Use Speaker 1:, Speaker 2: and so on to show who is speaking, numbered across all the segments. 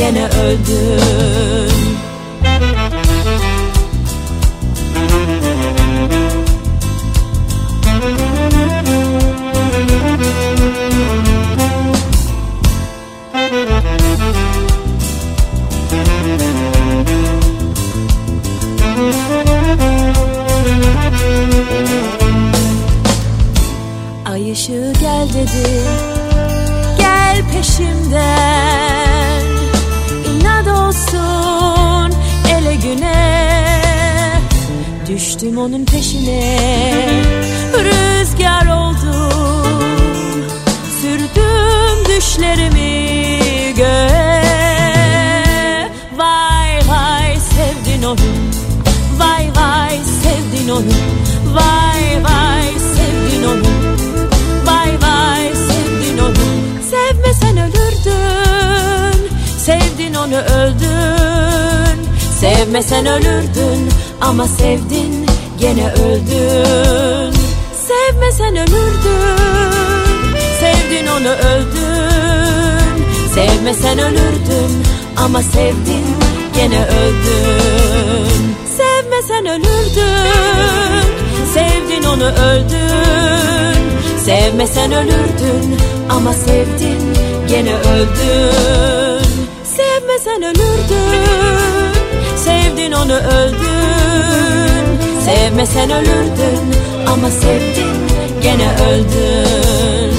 Speaker 1: gene öldün Sevmesen ölürdün Ama sevdin gene öldün Sevmesen ölürdün Sevdin onu öldün Sevmesen ölürdün Ama sevdin gene öldün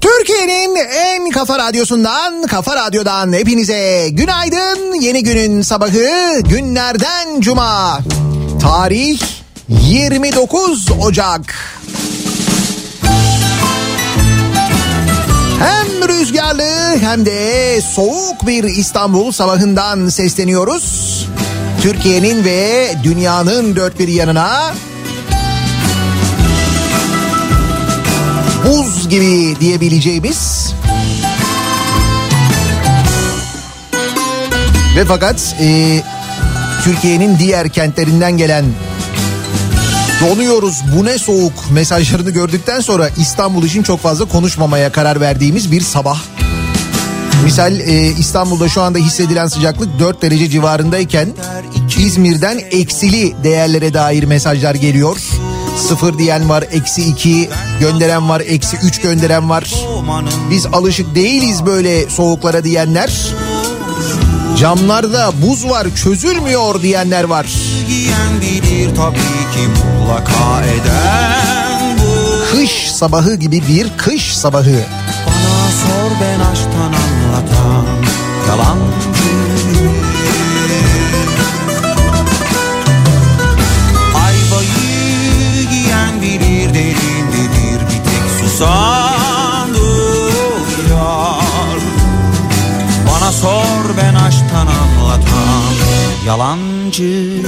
Speaker 2: Türkiye'nin en kafa radyosundan, kafa radyodan hepinize günaydın. Yeni günün sabahı günlerden cuma. Tarih 29 Ocak. Rüzgarlı hem de soğuk bir İstanbul sabahından sesleniyoruz. Türkiye'nin ve dünyanın dört bir yanına buz gibi diyebileceğimiz ve fakat e, Türkiye'nin diğer kentlerinden gelen donuyoruz bu ne soğuk mesajlarını gördükten sonra İstanbul için çok fazla konuşmamaya karar verdiğimiz bir sabah. Misal e, İstanbul'da şu anda hissedilen sıcaklık 4 derece civarındayken İzmir'den eksili değerlere dair mesajlar geliyor. Sıfır diyen var, eksi iki gönderen var, eksi üç gönderen var. Biz alışık değiliz böyle soğuklara diyenler. Camlarda buz var çözülmüyor diyenler var.
Speaker 3: Giyen bilir tabii ki mutlaka eden bu
Speaker 2: Kış sabahı gibi bir kış sabahı.
Speaker 3: Bana sor ben aşktan anlatan yalancı Ayvayı giyen bilir derindedir bir tek susan aşktan anlatan yalancı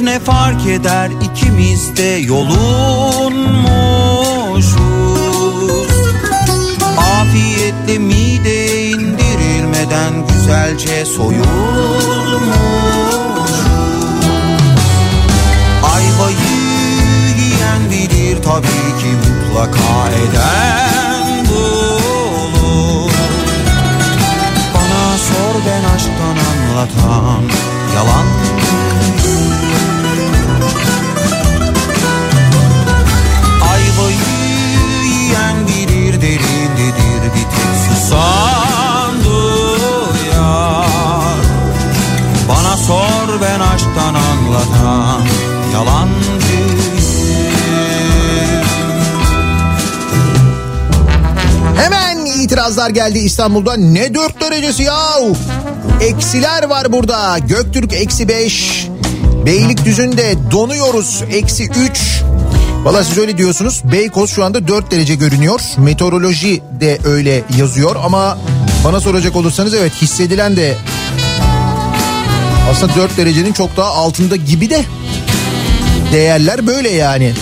Speaker 3: ne fark eder ikimiz de yolunmuşuz
Speaker 2: itirazlar geldi İstanbul'da. Ne 4 derecesi ya? Eksiler var burada. Göktürk eksi 5. Beylikdüzü'nde donuyoruz. Eksi 3. Valla siz öyle diyorsunuz. Beykoz şu anda 4 derece görünüyor. Meteoroloji de öyle yazıyor ama bana soracak olursanız evet hissedilen de aslında 4 derecenin çok daha altında gibi de değerler böyle yani.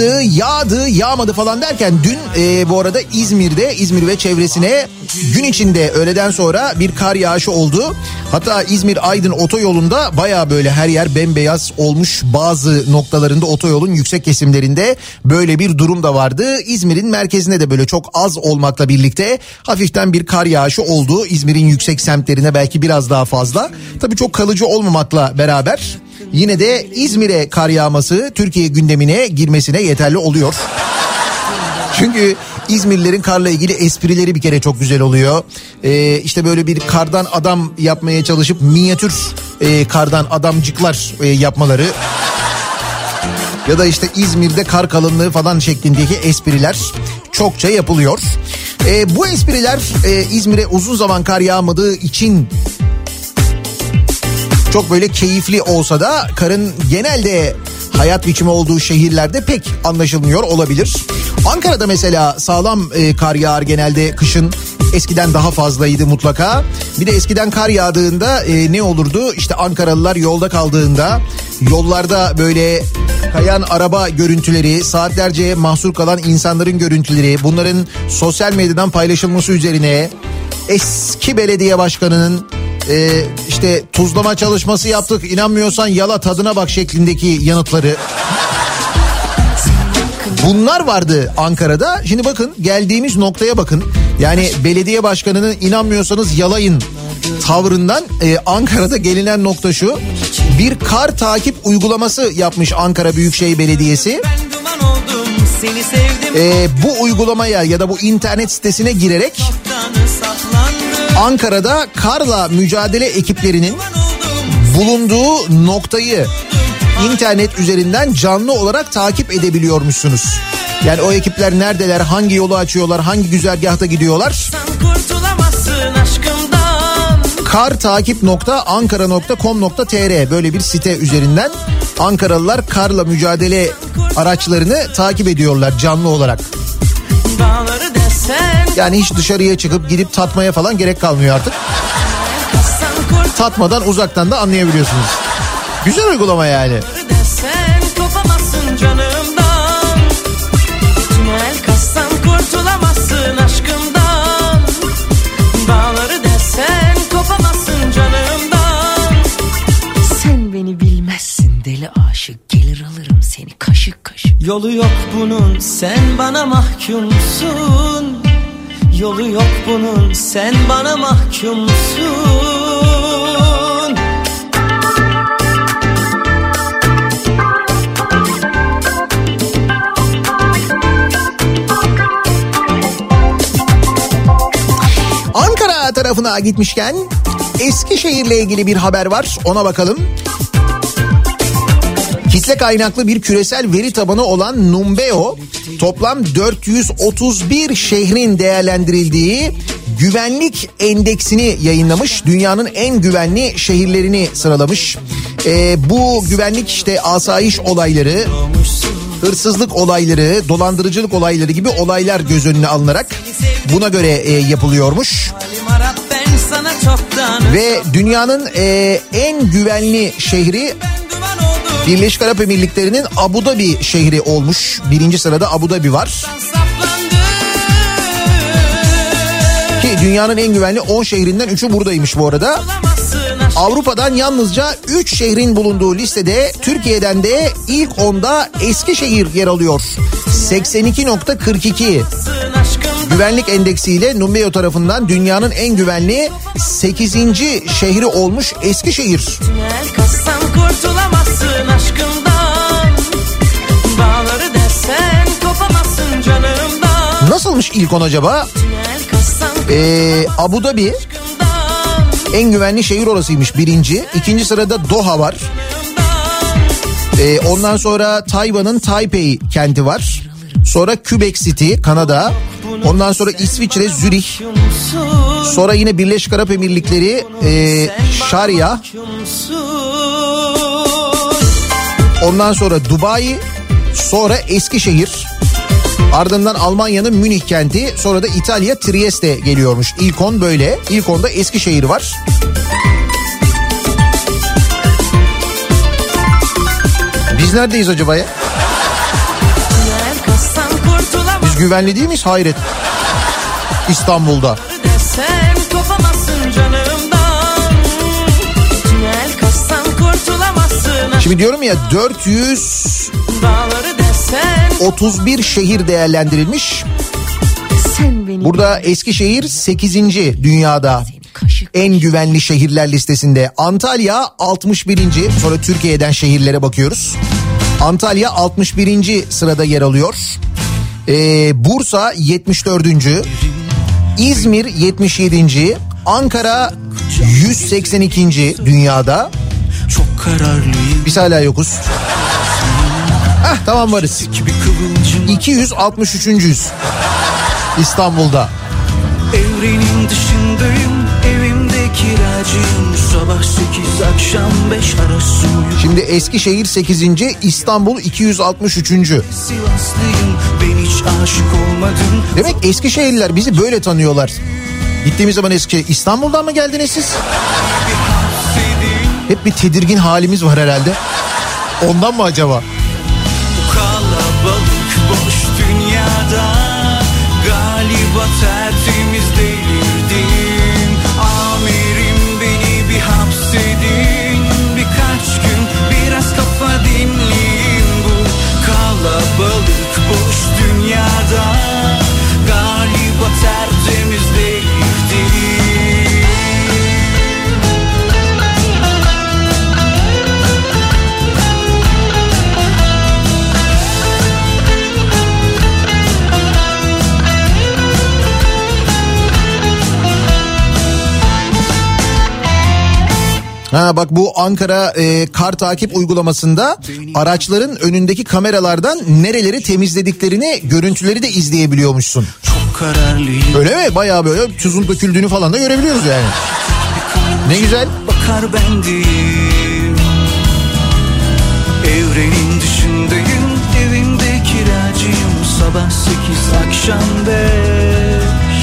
Speaker 2: Kardı, yağdı, yağmadı falan derken dün e, bu arada İzmir'de, İzmir ve çevresine gün içinde öğleden sonra bir kar yağışı oldu. Hatta İzmir-Aydın otoyolunda baya böyle her yer bembeyaz olmuş bazı noktalarında otoyolun yüksek kesimlerinde böyle bir durum da vardı. İzmir'in merkezinde de böyle çok az olmakla birlikte hafiften bir kar yağışı oldu. İzmir'in yüksek semtlerine belki biraz daha fazla. Tabii çok kalıcı olmamakla beraber yine de İzmir'e kar yağması Türkiye gündemine girmesine yeterli oluyor. Çünkü İzmirlilerin karla ilgili esprileri bir kere çok güzel oluyor. Ee, işte böyle bir kardan adam yapmaya çalışıp minyatür e, kardan adamcıklar e, yapmaları. Ya da işte İzmir'de kar kalınlığı falan şeklindeki espriler çokça yapılıyor. Ee, bu espriler e, İzmir'e uzun zaman kar yağmadığı için çok böyle keyifli olsa da karın genelde hayat biçimi olduğu şehirlerde pek anlaşılmıyor olabilir. Ankara'da mesela sağlam e, kar yağar genelde kışın eskiden daha fazlaydı mutlaka. Bir de eskiden kar yağdığında e, ne olurdu? İşte Ankaralılar yolda kaldığında yollarda böyle kayan araba görüntüleri, saatlerce mahsur kalan insanların görüntüleri, bunların sosyal medyadan paylaşılması üzerine eski belediye başkanının e, işte tuzlama çalışması yaptık inanmıyorsan yala tadına bak şeklindeki yanıtları. Bunlar vardı Ankara'da. Şimdi bakın geldiğimiz noktaya bakın. Yani belediye başkanının inanmıyorsanız yalayın tavrından e, Ankara'da gelinen nokta şu. Bir kar takip uygulaması yapmış Ankara Büyükşehir Belediyesi.
Speaker 4: Oldum
Speaker 2: E, bu uygulamaya ya da bu internet sitesine girerek Ankara'da karla mücadele ekiplerinin bulunduğu noktayı internet üzerinden canlı olarak takip edebiliyormuşsunuz. Yani o ekipler neredeler, hangi yolu açıyorlar, hangi güzergahta gidiyorlar?
Speaker 4: Sen kurtulamazsın aşkımdan
Speaker 2: kartakip.ankara.com.tr böyle bir site üzerinden Ankaralılar karla mücadele araçlarını takip ediyorlar canlı olarak.
Speaker 4: Dağları desen
Speaker 2: Yani hiç dışarıya çıkıp gidip tatmaya falan gerek kalmıyor artık. Tatmadan uzaktan da anlayabiliyorsunuz. Güzel uygulama yani.
Speaker 4: desen Kopamazsın canımdan Tünel kazsan kurtulamazsın aşkımdan Dağları desen Kopamazsın canımdan Sen beni bilmezsin deli aşık Gelir alırım seni kaşık kaşık Yolu yok bunun sen bana mahkumsun Yolu yok bunun. Sen bana mahkumsun.
Speaker 2: Ankara tarafına gitmişken Eskişehir'le ilgili bir haber var. Ona bakalım. Kitle kaynaklı bir küresel veri tabanı olan Numbeo toplam 431 şehrin değerlendirildiği güvenlik endeksini yayınlamış. Dünyanın en güvenli şehirlerini sıralamış. Ee, bu güvenlik işte asayiş olayları, hırsızlık olayları, dolandırıcılık olayları gibi olaylar göz önüne alınarak buna göre e, yapılıyormuş. Ve dünyanın e, en güvenli şehri Birleşik Arap Emirlikleri'nin Abu Dhabi şehri olmuş. Birinci sırada Abu Dhabi var. Ki dünyanın en güvenli 10 şehrinden 3'ü buradaymış bu arada. Avrupa'dan yalnızca 3 şehrin bulunduğu listede Türkiye'den de ilk 10'da Eskişehir yer alıyor. 82.42
Speaker 4: aşkım
Speaker 2: güvenlik endeksiyle Numbeo tarafından dünyanın en güvenli 8. şehri olmuş Eskişehir.
Speaker 4: Tünel kurtulamazsın aşkımdan Bağları desen kopamazsın canımdan
Speaker 2: Nasılmış ilk 10 acaba? Ee, Abu Dhabi en güvenli şehir orasıymış birinci. İkinci sırada Doha var. Ee, ondan sonra Tayvan'ın Taipei kenti var. Sonra Quebec City Kanada. Ondan sonra İsviçre Zürih. Sonra yine Birleşik Arap Emirlikleri e, Şarya. Ondan sonra Dubai. Sonra Eskişehir. Ardından Almanya'nın Münih kenti. Sonra da İtalya Trieste geliyormuş. İlk 10 böyle. İlk 10'da Eskişehir var. Biz neredeyiz acaba ya? Biz güvenli değil miyiz? Hayret. İstanbul'da. Şimdi diyorum ya 431
Speaker 4: Bağları desen
Speaker 2: şehir değerlendirilmiş. Burada Eskişehir 8. dünyada en güvenli şehirler listesinde. Antalya 61. Sonra Türkiye'den şehirlere bakıyoruz. Antalya 61. sırada yer alıyor. Ee, Bursa 74. İzmir 77. Ankara 182. dünyada.
Speaker 3: Kararlıyım
Speaker 2: Biz hala yokuz. Heh tamam varız.
Speaker 3: gibi kıvılcım
Speaker 2: 263. İstanbul'da.
Speaker 3: Evrenin dışındayım Evimde kiracıyım Sabah sekiz akşam beş arası uyum
Speaker 2: Şimdi Eskişehir 8. İstanbul 263.
Speaker 3: Sivaslıyım Ben hiç aşık olmadım
Speaker 2: Demek Eskişehirliler bizi böyle tanıyorlar. Gittiğimiz zaman Eskişehir İstanbul'dan mı geldiniz siz? Hep bir tedirgin halimiz var herhalde. Ondan mı acaba? Ha bak bu Ankara e, kar takip uygulamasında araçların önündeki kameralardan nereleri temizlediklerini görüntüleri de izleyebiliyormuşsun.
Speaker 3: Çok kararlıyım
Speaker 2: Öyle mi? Bayağı böyle tuzun döküldüğünü falan da görebiliyoruz yani. Ne güzel.
Speaker 3: bakar bendim Evrenin dışındayım Evimde kiracıyım Sabah sekiz akşam beş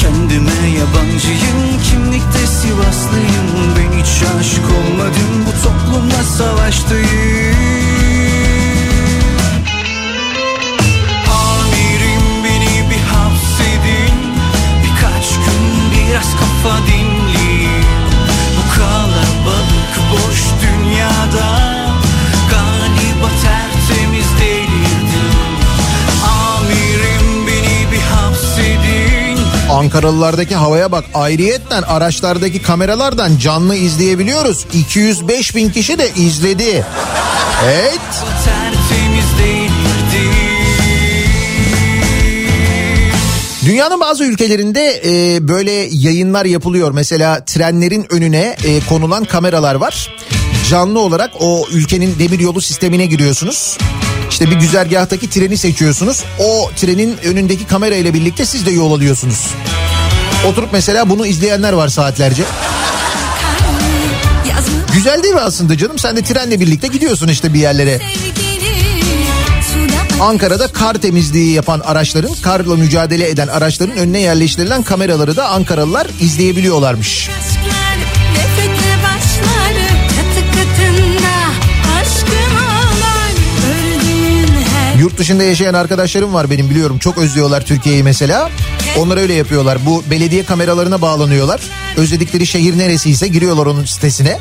Speaker 3: Kendime yabancıyım Kimlikte Sivaslıyım Ben hiç aşık olmadım. Bu toplumla savaştayım. Amirim beni bir hapsedin. Birkaç gün biraz kafa dinleyin
Speaker 2: Ankaralılardaki havaya bak. Ayrıyetten araçlardaki kameralardan canlı izleyebiliyoruz. 205 bin kişi de izledi. Evet. Dünyanın bazı ülkelerinde e, böyle yayınlar yapılıyor. Mesela trenlerin önüne e, konulan kameralar var. Canlı olarak o ülkenin demiryolu sistemine giriyorsunuz. İşte bir güzergahtaki treni seçiyorsunuz. O trenin önündeki kamera ile birlikte siz de yol alıyorsunuz. Oturup mesela bunu izleyenler var saatlerce. Güzel değil mi aslında canım? Sen de trenle birlikte gidiyorsun işte bir yerlere. Ankara'da kar temizliği yapan araçların, karla mücadele eden araçların önüne yerleştirilen kameraları da Ankaralılar izleyebiliyorlarmış.
Speaker 1: aşklar
Speaker 2: Yurt dışında yaşayan arkadaşlarım var benim biliyorum. Çok özlüyorlar Türkiye'yi mesela. Onlar öyle yapıyorlar. Bu belediye kameralarına bağlanıyorlar. Özledikleri şehir neresiyse giriyorlar onun sitesine.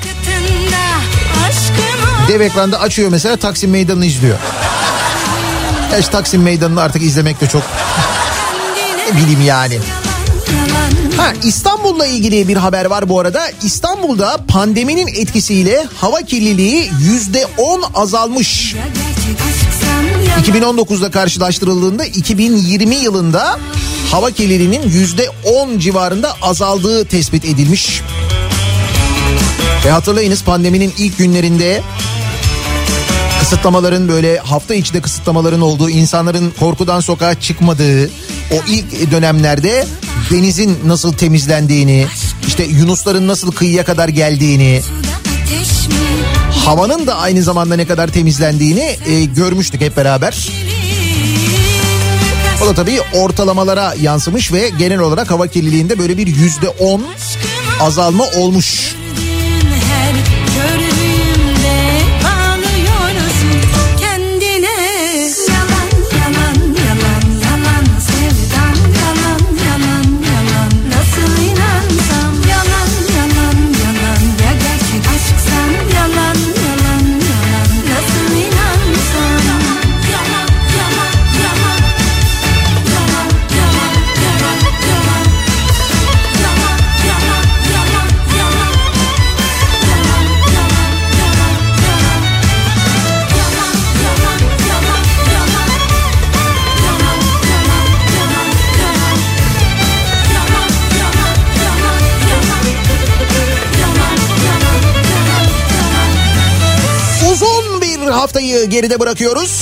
Speaker 2: Dev ekranda açıyor mesela Taksim Meydanı'nı izliyor. Gerçi Taksim Meydanı'nı artık izlemek de çok ne bileyim yani. Ha İstanbul'la ilgili bir haber var bu arada. İstanbul'da pandeminin etkisiyle hava kirliliği yüzde on azalmış.
Speaker 1: Ya gerçek aşksan yalan
Speaker 2: 2019'da karşılaştırıldığında 2020 yılında hava kirliliğinin yüzde 10 civarında azaldığı tespit edilmiş. Ve hatırlayınız pandeminin ilk günlerinde kısıtlamaların böyle hafta içi de kısıtlamaların olduğu, insanların korkudan sokağa çıkmadığı o ilk dönemlerde denizin nasıl temizlendiğini, işte yunusların nasıl kıyıya kadar geldiğini, havanın da aynı zamanda ne kadar temizlendiğini e, görmüştük hep beraber. O da tabii ortalamalara yansımış ve genel olarak hava kirliliğinde böyle bir yüzde on azalma olmuş. Haftayı geride bırakıyoruz.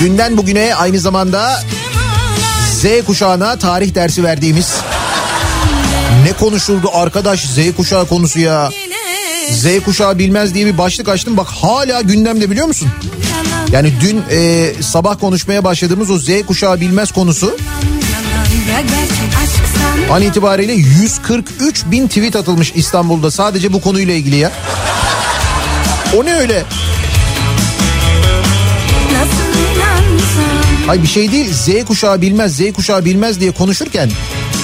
Speaker 2: Dünden bugüne aynı zamanda Z kuşağına tarih dersi verdiğimiz ne konuşuldu arkadaş Z kuşağı konusu ya. Z kuşağı bilmez diye bir başlık açtım bak hala gündemde biliyor musun? Yani dün e, sabah konuşmaya başladığımız o Z kuşağı bilmez konusu an itibariyle 143 bin tweet atılmış İstanbul'da sadece bu konuyla ilgili ya. O ne öyle? Ay bir şey değil Z kuşağı bilmez Z kuşağı bilmez diye konuşurken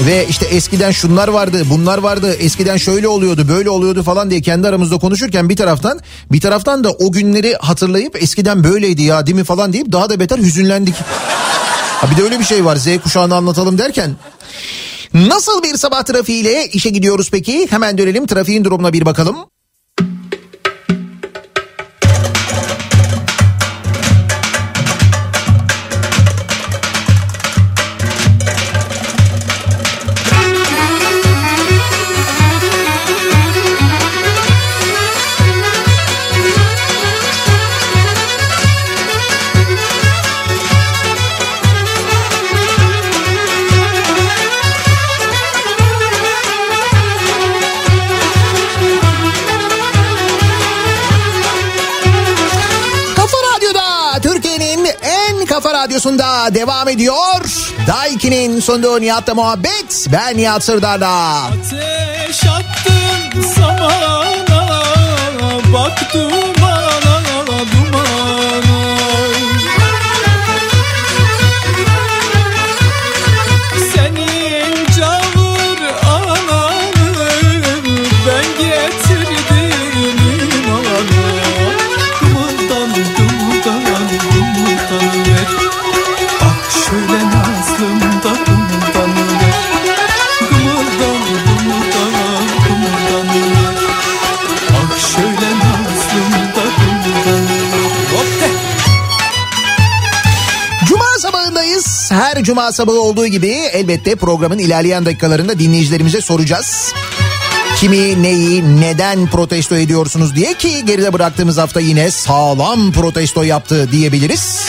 Speaker 2: ve işte eskiden şunlar vardı bunlar vardı eskiden şöyle oluyordu böyle oluyordu falan diye kendi aramızda konuşurken bir taraftan bir taraftan da o günleri hatırlayıp eskiden böyleydi ya değil mi falan deyip daha da beter hüzünlendik. Ha bir de öyle bir şey var Z kuşağını anlatalım derken Nasıl bir sabah trafiğiyle işe gidiyoruz peki? Hemen dönelim trafiğin durumuna bir bakalım. Radyosunda devam ediyor. Daiki'nin sunduğu Nihat'la muhabbet. Ben Nihat Sırdar'da.
Speaker 5: Ateş attın samana Bak
Speaker 2: cuma sabahı olduğu gibi elbette programın ilerleyen dakikalarında dinleyicilerimize soracağız. Kimi, neyi, neden protesto ediyorsunuz diye ki geride bıraktığımız hafta yine sağlam protesto yaptı diyebiliriz.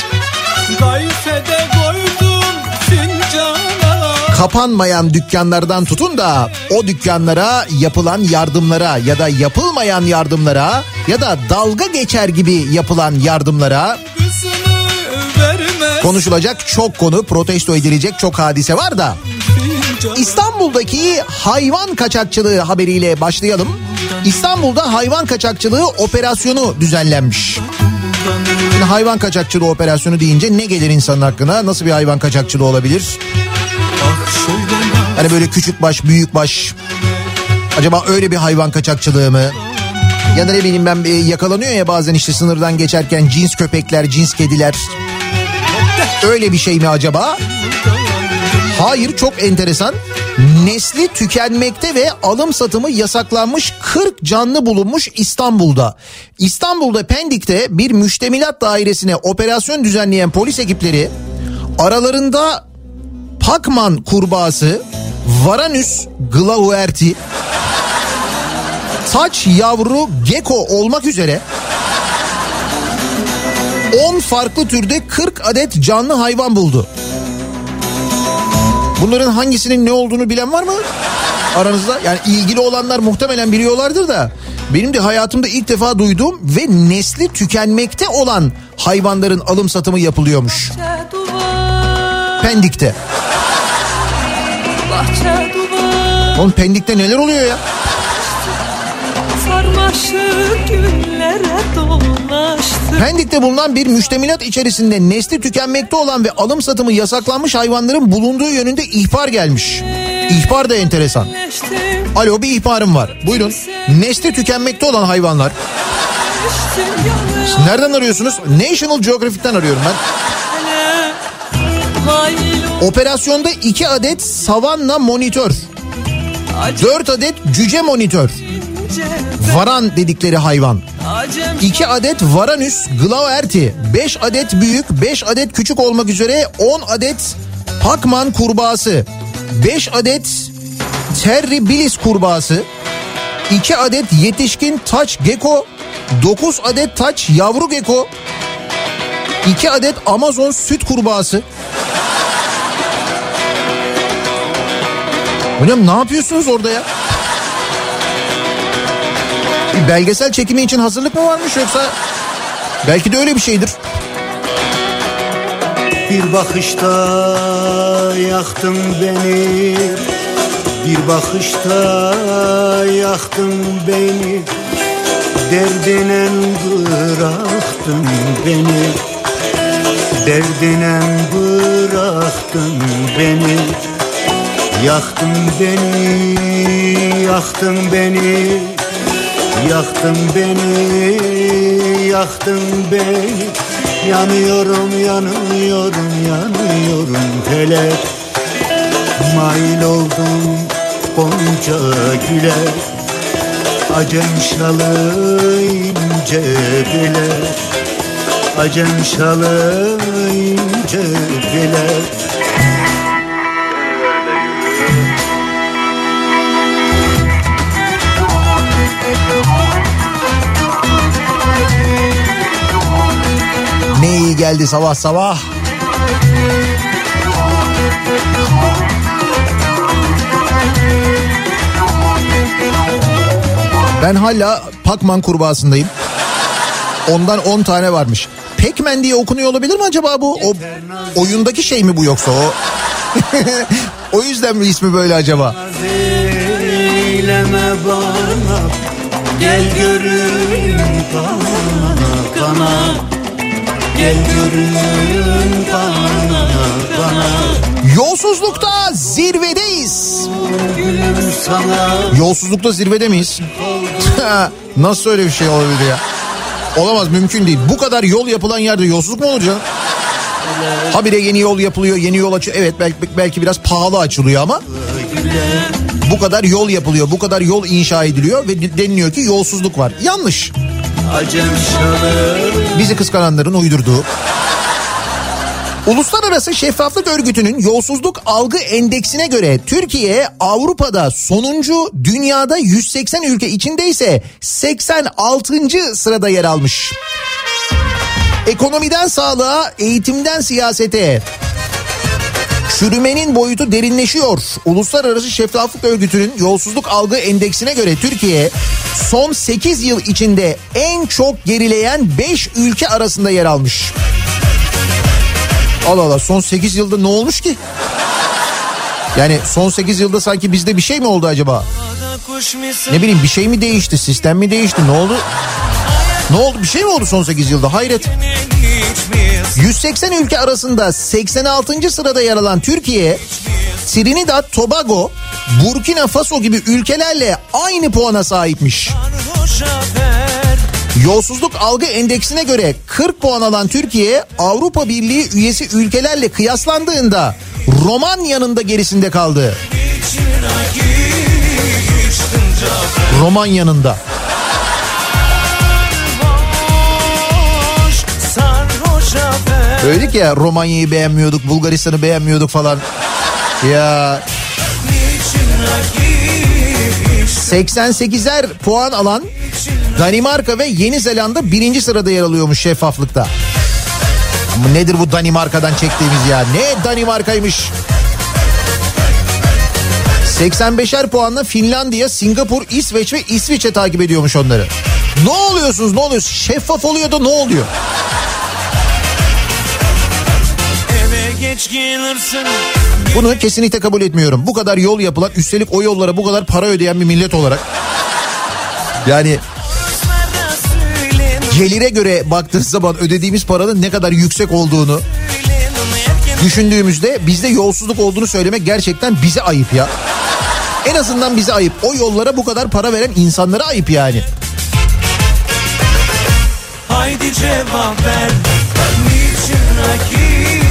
Speaker 2: Kapanmayan dükkanlardan tutun da o dükkanlara yapılan yardımlara ya da yapılmayan yardımlara ya da dalga geçer gibi yapılan yardımlara konuşulacak çok konu protesto edilecek çok hadise var da İstanbul'daki hayvan kaçakçılığı haberiyle başlayalım. İstanbul'da hayvan kaçakçılığı operasyonu düzenlenmiş. Şimdi hayvan kaçakçılığı operasyonu deyince ne gelir insanın aklına? Nasıl bir hayvan kaçakçılığı olabilir? Hani böyle küçük baş, büyük baş. Acaba öyle bir hayvan kaçakçılığı mı? Ya da ne bileyim ben yakalanıyor ya bazen işte sınırdan geçerken cins köpekler, cins kediler. Öyle bir şey mi acaba? Hayır çok enteresan. Nesli tükenmekte ve alım satımı yasaklanmış 40 canlı bulunmuş İstanbul'da. İstanbul'da Pendik'te bir müştemilat dairesine operasyon düzenleyen polis ekipleri aralarında Pakman kurbağası, Varanus glauerti, taç yavru gecko olmak üzere 10 farklı türde 40 adet canlı hayvan buldu. Bunların hangisinin ne olduğunu bilen var mı? Aranızda yani ilgili olanlar muhtemelen biliyorlardır da benim de hayatımda ilk defa duyduğum ve nesli tükenmekte olan hayvanların alım satımı yapılıyormuş. Pendik'te. Oğlum Pendik'te neler oluyor ya? Pendik'te bulunan bir müştemilat içerisinde nesli tükenmekte olan ve alım satımı yasaklanmış hayvanların bulunduğu yönünde ihbar gelmiş. İhbar da enteresan. Alo bir ihbarım var. Buyurun. Nesli tükenmekte olan hayvanlar.
Speaker 4: yanına
Speaker 2: Nereden arıyorsunuz? National Geographic'ten arıyorum ben. Operasyonda 2 adet savanna monitör,
Speaker 4: acı
Speaker 2: 4 adet cüce monitör, varan dedikleri hayvan.
Speaker 4: Acem
Speaker 2: 2 adet Varanus glauerti, 5 adet büyük, 5 adet küçük olmak üzere 10 adet Pakman kurbağası, 5 adet Terribilis kurbağası, 2 adet yetişkin taç gecko, 9 adet taç yavru gecko, 2 adet Amazon süt kurbağası. Hocam ne yapıyorsunuz orada ya? Belgesel çekimi için hazırlık mı varmış yoksa? Belki de öyle bir şeydir.
Speaker 6: Bir bakışta yaktın beni. Bir bakışta yaktın beni. Derdine bıraktın beni. Derdine bıraktın beni. Yaktın beni, yaktın beni Yaktın beni, yaktın beni. Yanıyorum, yanıyorum, yanıyorum felek Mail oldum Gonca güle. Acem şalı ince bile Acem şalı ince bile
Speaker 2: geldi sabah sabah. Ben hala Pakman kurbağasındayım. Ondan 10 tane varmış. Pekmen diye okunuyor olabilir mi acaba bu? O oyundaki şey mi bu yoksa o? o yüzden mi ismi böyle acaba?
Speaker 6: Gel görün kana kana Gel görün kana kana
Speaker 2: Yolsuzlukta zirvedeyiz. Yolsuzlukta zirvede miyiz? Nasıl öyle bir şey olabilir ya? Olamaz mümkün değil. Bu kadar yol yapılan yerde yolsuzluk mu olur canım? Habire yeni yol yapılıyor, yeni yol açıyor. Evet belki, belki biraz pahalı açılıyor ama bu kadar yol yapılıyor, bu kadar yol inşa ediliyor ve deniliyor ki yolsuzluk var. Yanlış. Bizi kıskananların uydurduğu. Uluslararası Şeffaflık Örgütü'nün yolsuzluk algı endeksine göre Türkiye Avrupa'da sonuncu, dünyada 180 ülke içinde ise 86. sırada yer almış. Ekonomiden sağlığa, eğitimden siyasete çürümenin boyutu derinleşiyor. Uluslararası Şeffaflık Örgütü'nün yolsuzluk algı endeksine göre Türkiye son 8 yıl içinde en çok gerileyen 5 ülke arasında yer almış. Allah Allah son 8 yılda ne olmuş ki? Yani son 8 yılda sanki bizde bir şey mi oldu acaba? Ne bileyim bir şey mi değişti? Sistem mi değişti? Ne oldu? Ne oldu bir şey mi oldu son 8 yılda hayret.
Speaker 3: Miyiz?
Speaker 2: 180 ülke arasında 86. sırada yer alan Türkiye, Trinidad, Tobago, Burkina Faso gibi ülkelerle aynı puana sahipmiş. Yolsuzluk algı endeksine göre 40 puan alan Türkiye Avrupa Birliği üyesi ülkelerle kıyaslandığında Romanya'nın da gerisinde kaldı. Romanya'nın da.
Speaker 3: Haber
Speaker 2: Söyledik ya Romanya'yı beğenmiyorduk, Bulgaristan'ı beğenmiyorduk falan. Ya
Speaker 3: içine
Speaker 2: 88'er puan alan Danimarka ve Yeni Zelanda birinci sırada yer alıyormuş şeffaflıkta. Ama nedir bu Danimarka'dan çektiğimiz ya? Ne Danimarka'ymış? 85'er puanla Finlandiya, Singapur, İsveç ve İsviçre takip ediyormuş onları. Ne oluyorsunuz ne oluyorsunuz? Şeffaf oluyor da ne oluyor? Bunu kesinlikle kabul etmiyorum. Bu kadar yol yapılan üstelik o yollara bu kadar para ödeyen bir millet olarak. Yani gelire göre baktığınız zaman ödediğimiz paranın ne kadar yüksek olduğunu düşündüğümüzde bizde yolsuzluk olduğunu söylemek gerçekten bize ayıp ya. En azından bize ayıp. O yollara bu kadar para veren insanlara ayıp yani.
Speaker 3: Haydi cevap ver Niçin rakip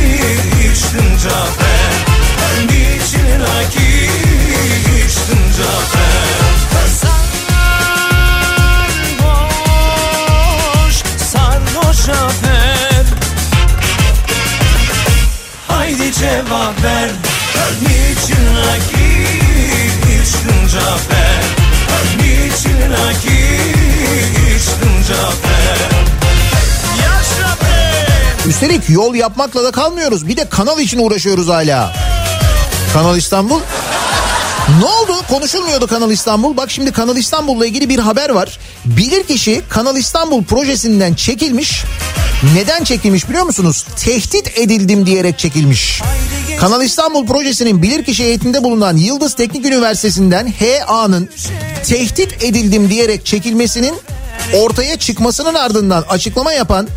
Speaker 2: Üstelik yol yapmakla da kalmıyoruz. Bir de kanal için uğraşıyoruz hala. Kanal İstanbul. Ne oldu? Konuşulmuyordu Kanal İstanbul. Bak şimdi Kanal İstanbul'la ilgili bir haber var. Bilirkişi Kanal İstanbul projesinden çekilmiş. Neden çekilmiş biliyor musunuz? Tehdit edildim diyerek çekilmiş. Kanal İstanbul projesinin bilirkişi heyetinde bulunan Yıldız Teknik Üniversitesi'nden HA'nın tehdit edildim diyerek çekilmesinin ortaya çıkmasının ardından açıklama yapan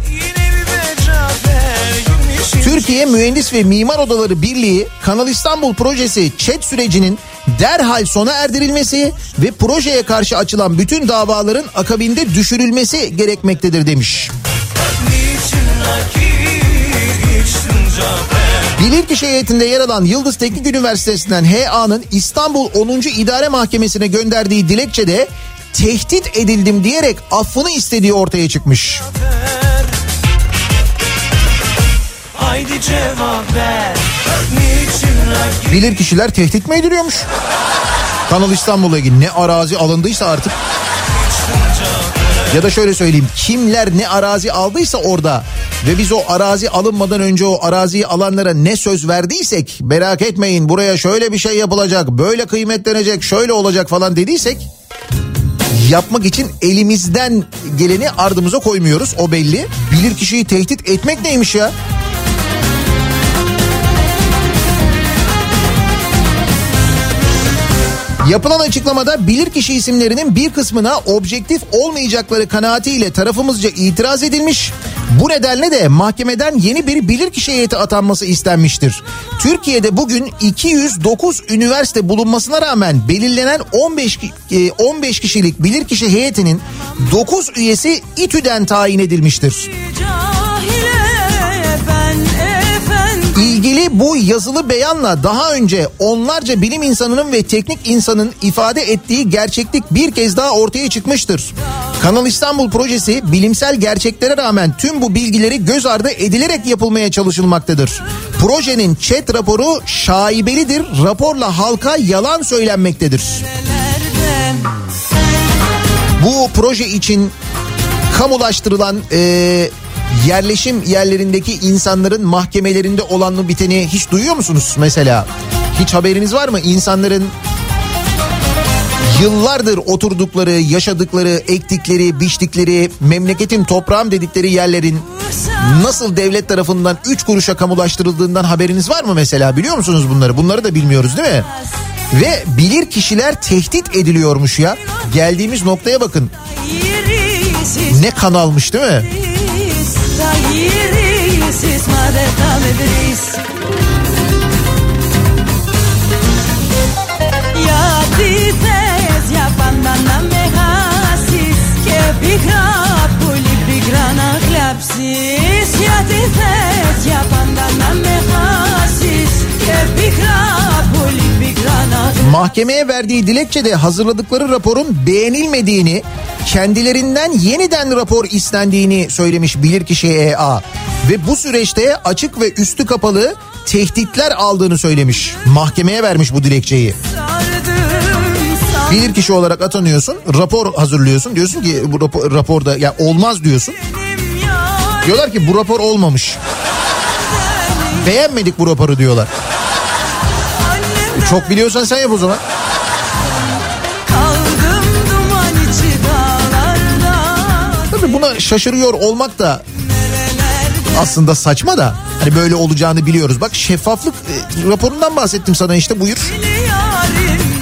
Speaker 2: Türkiye Mühendis ve Mimar Odaları Birliği Kanal İstanbul projesi ÇED sürecinin derhal sona erdirilmesi ve projeye karşı açılan bütün davaların akabinde düşürülmesi gerekmektedir demiş. Bilirkişi heyetinde yer alan Yıldız Teknik Üniversitesi'nden HA'nın İstanbul 10. İdare Mahkemesi'ne gönderdiği dilekçede tehdit edildim diyerek affını istediği ortaya çıkmış.
Speaker 3: Haydi cevap ver
Speaker 2: Bilir kişiler tehdit mi ediliyormuş? Kanal İstanbul'la ilgili ne arazi alındıysa artık ya da şöyle söyleyeyim kimler ne arazi aldıysa orada ve biz o arazi alınmadan önce o araziyi alanlara ne söz verdiysek merak etmeyin buraya şöyle bir şey yapılacak böyle kıymetlenecek şöyle olacak falan dediysek yapmak için elimizden geleni ardımıza koymuyoruz o belli. Bilir kişiyi tehdit etmek neymiş ya? Yapılan açıklamada bilirkişi isimlerinin bir kısmına objektif olmayacakları kanaatiyle tarafımızca itiraz edilmiş. Bu nedenle de mahkemeden yeni bir bilirkişi heyeti atanması istenmiştir. Türkiye'de bugün 209 üniversite bulunmasına rağmen belirlenen 15 ki- e, 15 kişilik bilirkişi heyetinin 9 üyesi İTÜ'den tayin edilmiştir.
Speaker 4: Cahile
Speaker 2: İlgili bu yazılı beyanla daha önce onlarca bilim insanının ve teknik insanın ifade ettiği gerçeklik bir kez daha ortaya çıkmıştır. Kanal İstanbul projesi bilimsel gerçeklere rağmen tüm bu bilgileri göz ardı edilerek yapılmaya çalışılmaktadır. Projenin chat raporu şaibelidir. Raporla halka yalan söylenmektedir. Bu proje için kamulaştırılan e, yerleşim yerlerindeki insanların mahkemelerinde olanı biteni hiç duyuyor musunuz mesela? Hiç haberiniz var mı? İnsanların yıllardır oturdukları, yaşadıkları, ektikleri, biçtikleri, memleketin toprağım dedikleri yerlerin nasıl devlet tarafından 3 kuruşa kamulaştırıldığından haberiniz var mı mesela? Biliyor musunuz bunları? Bunları da bilmiyoruz değil mi? Ve bilir kişiler tehdit ediliyormuş ya. Geldiğimiz noktaya bakın. Ne kan almış değil mi?
Speaker 4: Θα γυρίσεις μα δεν θα με βρεις Γιατί θες για πάντα να με χάσεις Και πικρά, πολύ πικρά να κλάψεις Γιατί θες για πάντα να με χάσεις
Speaker 2: Mahkemeye verdiği dilekçede hazırladıkları raporun beğenilmediğini, kendilerinden yeniden rapor istendiğini söylemiş bilirkişi EA. Ve bu süreçte açık ve üstü kapalı tehditler aldığını söylemiş. Mahkemeye vermiş bu dilekçeyi. Bilirkişi olarak atanıyorsun, rapor hazırlıyorsun. Diyorsun ki bu rapor, raporda ya olmaz diyorsun. Diyorlar ki bu rapor olmamış. Beğenmedik bu raporu diyorlar.
Speaker 4: Annemden
Speaker 2: Çok biliyorsan sen yap o zaman. Tabii buna şaşırıyor olmak da aslında saçma da. Hani böyle olacağını biliyoruz. Bak şeffaflık e, raporundan bahsettim sana işte buyur.
Speaker 4: yarim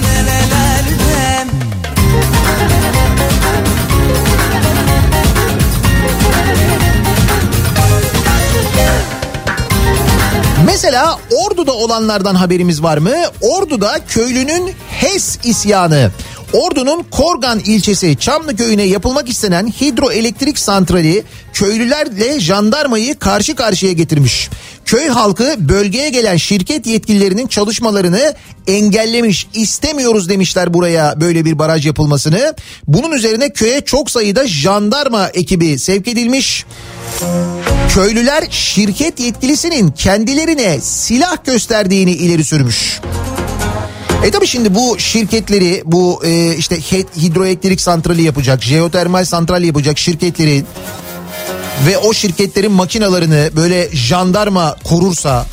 Speaker 2: Mesela Ordu'da olanlardan haberimiz var mı? Ordu'da köylünün HES isyanı. Ordu'nun Korgan ilçesi Çamlıköy'üne yapılmak istenen hidroelektrik santrali köylülerle jandarmayı karşı karşıya getirmiş. Köy halkı bölgeye gelen şirket yetkililerinin çalışmalarını engellemiş. İstemiyoruz demişler buraya böyle bir baraj yapılmasını. Bunun üzerine köye çok sayıda jandarma ekibi sevk edilmiş. Köylüler şirket yetkilisinin kendilerine silah gösterdiğini ileri sürmüş. E tabi şimdi bu şirketleri bu e, işte hidroelektrik santrali yapacak, jeotermal santral yapacak şirketleri ve o şirketlerin makinalarını böyle jandarma korursa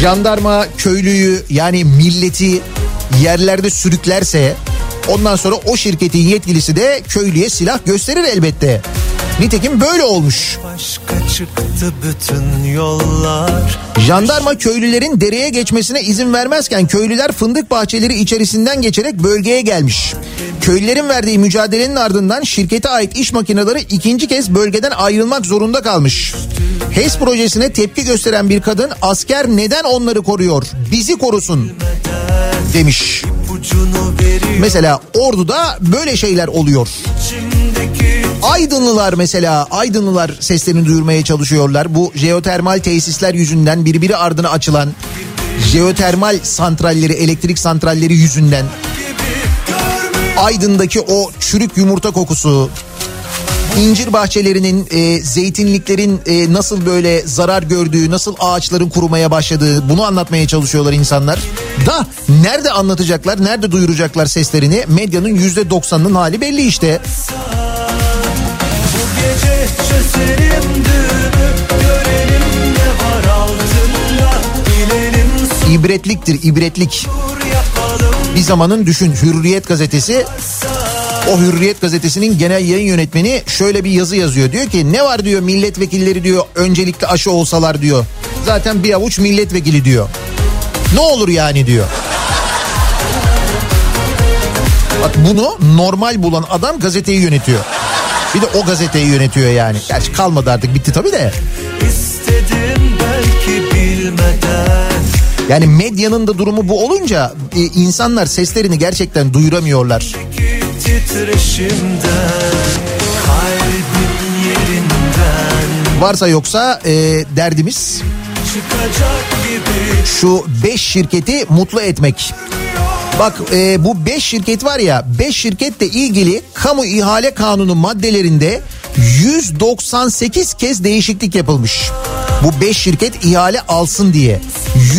Speaker 2: jandarma köylüyü yani milleti yerlerde sürüklerse ondan sonra o şirketin yetkilisi de köylüye silah gösterir elbette. Nitekim böyle olmuş.
Speaker 5: Başka çıktı bütün yollar
Speaker 2: Jandarma köylülerin dereye geçmesine izin vermezken köylüler fındık bahçeleri içerisinden geçerek bölgeye gelmiş. Köylülerin verdiği mücadelenin ardından şirkete ait iş makineleri ikinci kez bölgeden ayrılmak zorunda kalmış. HES projesine tepki gösteren bir kadın asker neden onları koruyor? Bizi korusun demiş. Mesela orduda böyle şeyler oluyor.
Speaker 5: içimdeki
Speaker 2: Aydınlılar mesela Aydınlılar seslerini duyurmaya çalışıyorlar. Bu jeotermal tesisler yüzünden birbiri ardına açılan jeotermal santralleri, elektrik santralleri yüzünden Aydın'daki o çürük yumurta kokusu, incir bahçelerinin, e, zeytinliklerin e, nasıl böyle zarar gördüğü, nasıl ağaçların kurumaya başladığı bunu anlatmaya çalışıyorlar insanlar. Da nerede anlatacaklar, nerede duyuracaklar seslerini? Medyanın yüzde doksanının hali belli işte.
Speaker 5: Gece çözelim düğümü Görelim ne var altında Bilelim
Speaker 2: İbretliktir, ibretlik. Bir zamanın düşün Hürriyet gazetesi o Hürriyet gazetesinin genel yayın yönetmeni şöyle bir yazı yazıyor. Diyor ki ne var diyor milletvekilleri diyor öncelikle aşı olsalar diyor. Zaten bir avuç milletvekili diyor. Ne olur yani diyor. Bak bunu normal bulan adam gazeteyi yönetiyor. Bir de o gazeteyi yönetiyor yani. Gerçi kalmadı artık bitti tabii de.
Speaker 5: İstedim belki bilmeden
Speaker 2: Yani medyanın da durumu bu olunca e, insanlar seslerini gerçekten duyuramıyorlar. Varsa yoksa e, derdimiz şu 5 şirketi mutlu etmek. Bak e, bu 5 şirket var ya 5 şirketle ilgili kamu ihale kanunu maddelerinde 198 kez değişiklik yapılmış. Bu 5 şirket ihale alsın diye.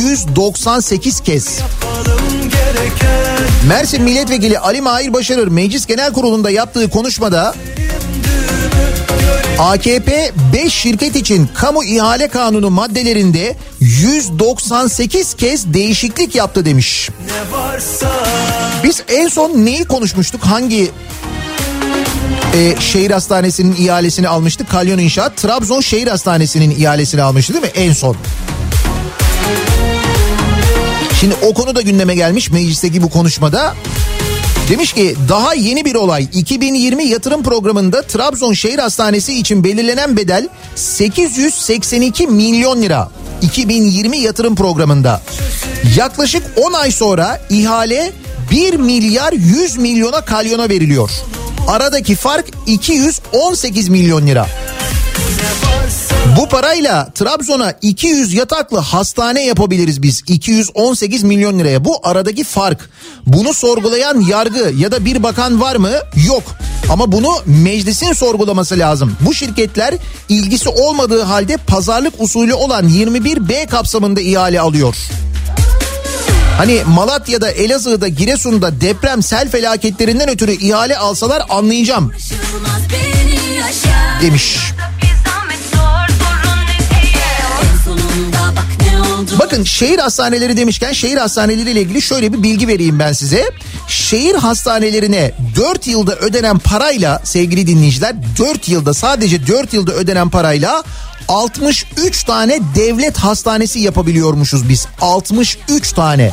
Speaker 2: 198 kez. Mersin Milletvekili Ali Mahir Başarır Meclis Genel Kurulu'nda yaptığı konuşmada AKP 5 şirket için kamu ihale kanunu maddelerinde 198 kez değişiklik yaptı demiş. Biz en son neyi konuşmuştuk? Hangi e, şehir hastanesinin ihalesini almıştık? Kalyon İnşaat. Trabzon Şehir Hastanesi'nin ihalesini almıştı değil mi? En son. Şimdi o konu da gündeme gelmiş meclisteki bu konuşmada. Demiş ki daha yeni bir olay 2020 yatırım programında Trabzon Şehir Hastanesi için belirlenen bedel 882 milyon lira. 2020 yatırım programında. Yaklaşık 10 ay sonra ihale 1 milyar 100 milyona kalyona veriliyor. Aradaki fark 218 milyon lira. Bu parayla Trabzon'a 200 yataklı hastane yapabiliriz biz. 218 milyon liraya. Bu aradaki fark. Bunu sorgulayan yargı ya da bir bakan var mı? Yok. Ama bunu meclisin sorgulaması lazım. Bu şirketler ilgisi olmadığı halde pazarlık usulü olan 21B kapsamında ihale alıyor. Hani Malatya'da, Elazığ'da, Giresun'da deprem sel felaketlerinden ötürü ihale alsalar anlayacağım demiş. Bakın şehir hastaneleri demişken şehir hastaneleriyle ilgili şöyle bir bilgi vereyim ben size. Şehir hastanelerine 4 yılda ödenen parayla sevgili dinleyiciler 4 yılda sadece 4 yılda ödenen parayla 63 tane devlet hastanesi yapabiliyormuşuz biz. 63 tane.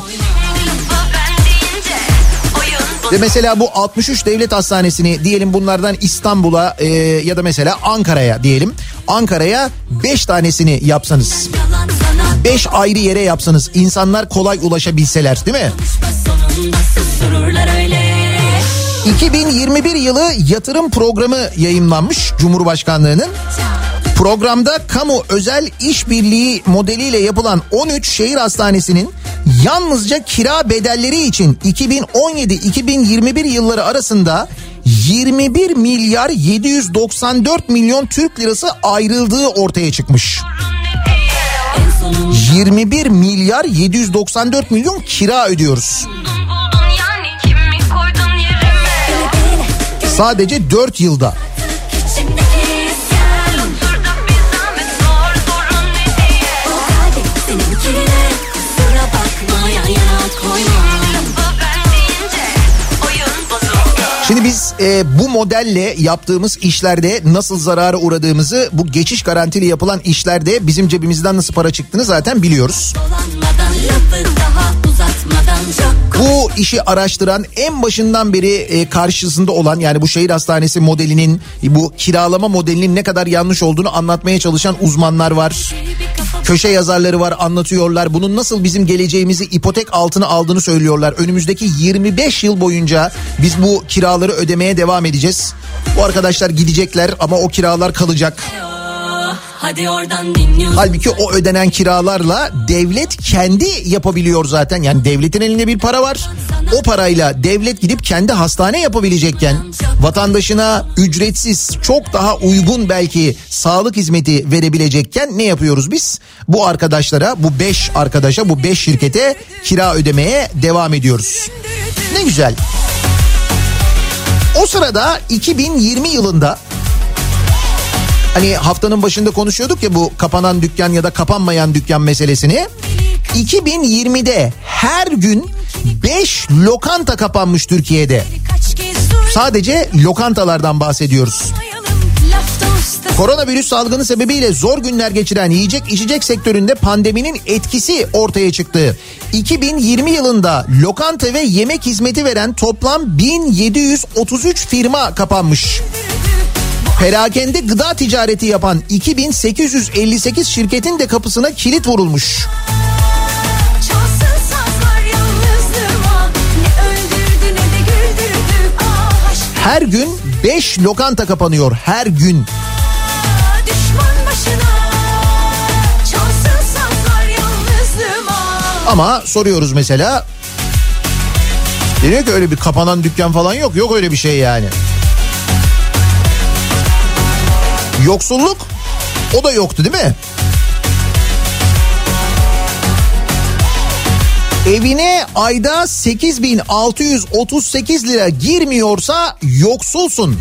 Speaker 2: Ve mesela bu 63 devlet hastanesini diyelim bunlardan İstanbul'a e, ya da mesela Ankara'ya diyelim. Ankara'ya 5 tanesini yapsanız.
Speaker 1: yalan
Speaker 2: 5 ayrı yere yapsanız insanlar kolay ulaşabilseler değil mi?
Speaker 1: sonunda susururlar öyle
Speaker 2: 2021 yılı yatırım programı yayınlanmış Cumhurbaşkanlığının. Programda kamu özel işbirliği modeliyle yapılan 13 şehir hastanesinin yalnızca kira bedelleri için 2017-2021 yılları arasında 21 milyar 794 milyon Türk lirası ayrıldığı ortaya çıkmış.
Speaker 1: En sonunda
Speaker 2: 21 milyar 794 milyon kira ödüyoruz. Sadece 4 yılda. Şimdi biz e, bu modelle yaptığımız işlerde nasıl zarara uğradığımızı bu geçiş garantili yapılan işlerde bizim cebimizden nasıl para çıktığını zaten biliyoruz. Bu işi araştıran en başından beri e, karşısında olan yani bu şehir hastanesi modelinin bu kiralama modelinin ne kadar yanlış olduğunu anlatmaya çalışan uzmanlar var. Köşe yazarları var anlatıyorlar. Bunun nasıl bizim geleceğimizi ipotek altına aldığını söylüyorlar. Önümüzdeki 25 yıl boyunca biz bu kiraları ödemeye devam edeceğiz. Bu arkadaşlar gidecekler ama o kiralar kalacak.
Speaker 1: Hadi oradan dinliyorsun
Speaker 2: Halbuki o ödenen kiralarla devlet kendi yapabiliyor zaten. Yani devletin elinde bir para var. O parayla devlet gidip kendi hastane yapabilecekken vatandaşına ücretsiz çok daha uygun belki sağlık hizmeti verebilecekken ne yapıyoruz biz? Bu arkadaşlara bu 5 arkadaşa bu 5 şirkete kira ödemeye devam ediyoruz. Ne güzel. O sırada 2020 yılında Hani haftanın başında konuşuyorduk ya bu kapanan dükkan ya da kapanmayan dükkan meselesini. 2020'de her gün 5 lokanta kapanmış Türkiye'de. Sadece lokantalardan bahsediyoruz. Koronavirüs salgını sebebiyle zor günler geçiren yiyecek içecek sektöründe pandeminin etkisi ortaya çıktı. 2020 yılında lokanta ve yemek hizmeti veren toplam 1733 firma kapanmış. Perakende gıda ticareti yapan 2858 şirketin de kapısına kilit vurulmuş.
Speaker 4: Ah
Speaker 2: Her gün 5 lokanta kapanıyor her gün. Ama soruyoruz mesela. Diyor ki öyle bir kapanan dükkan falan yok. Yok öyle bir şey yani. Yoksulluk o da yoktu değil mi? Evine ayda 8638 lira girmiyorsa yoksulsun.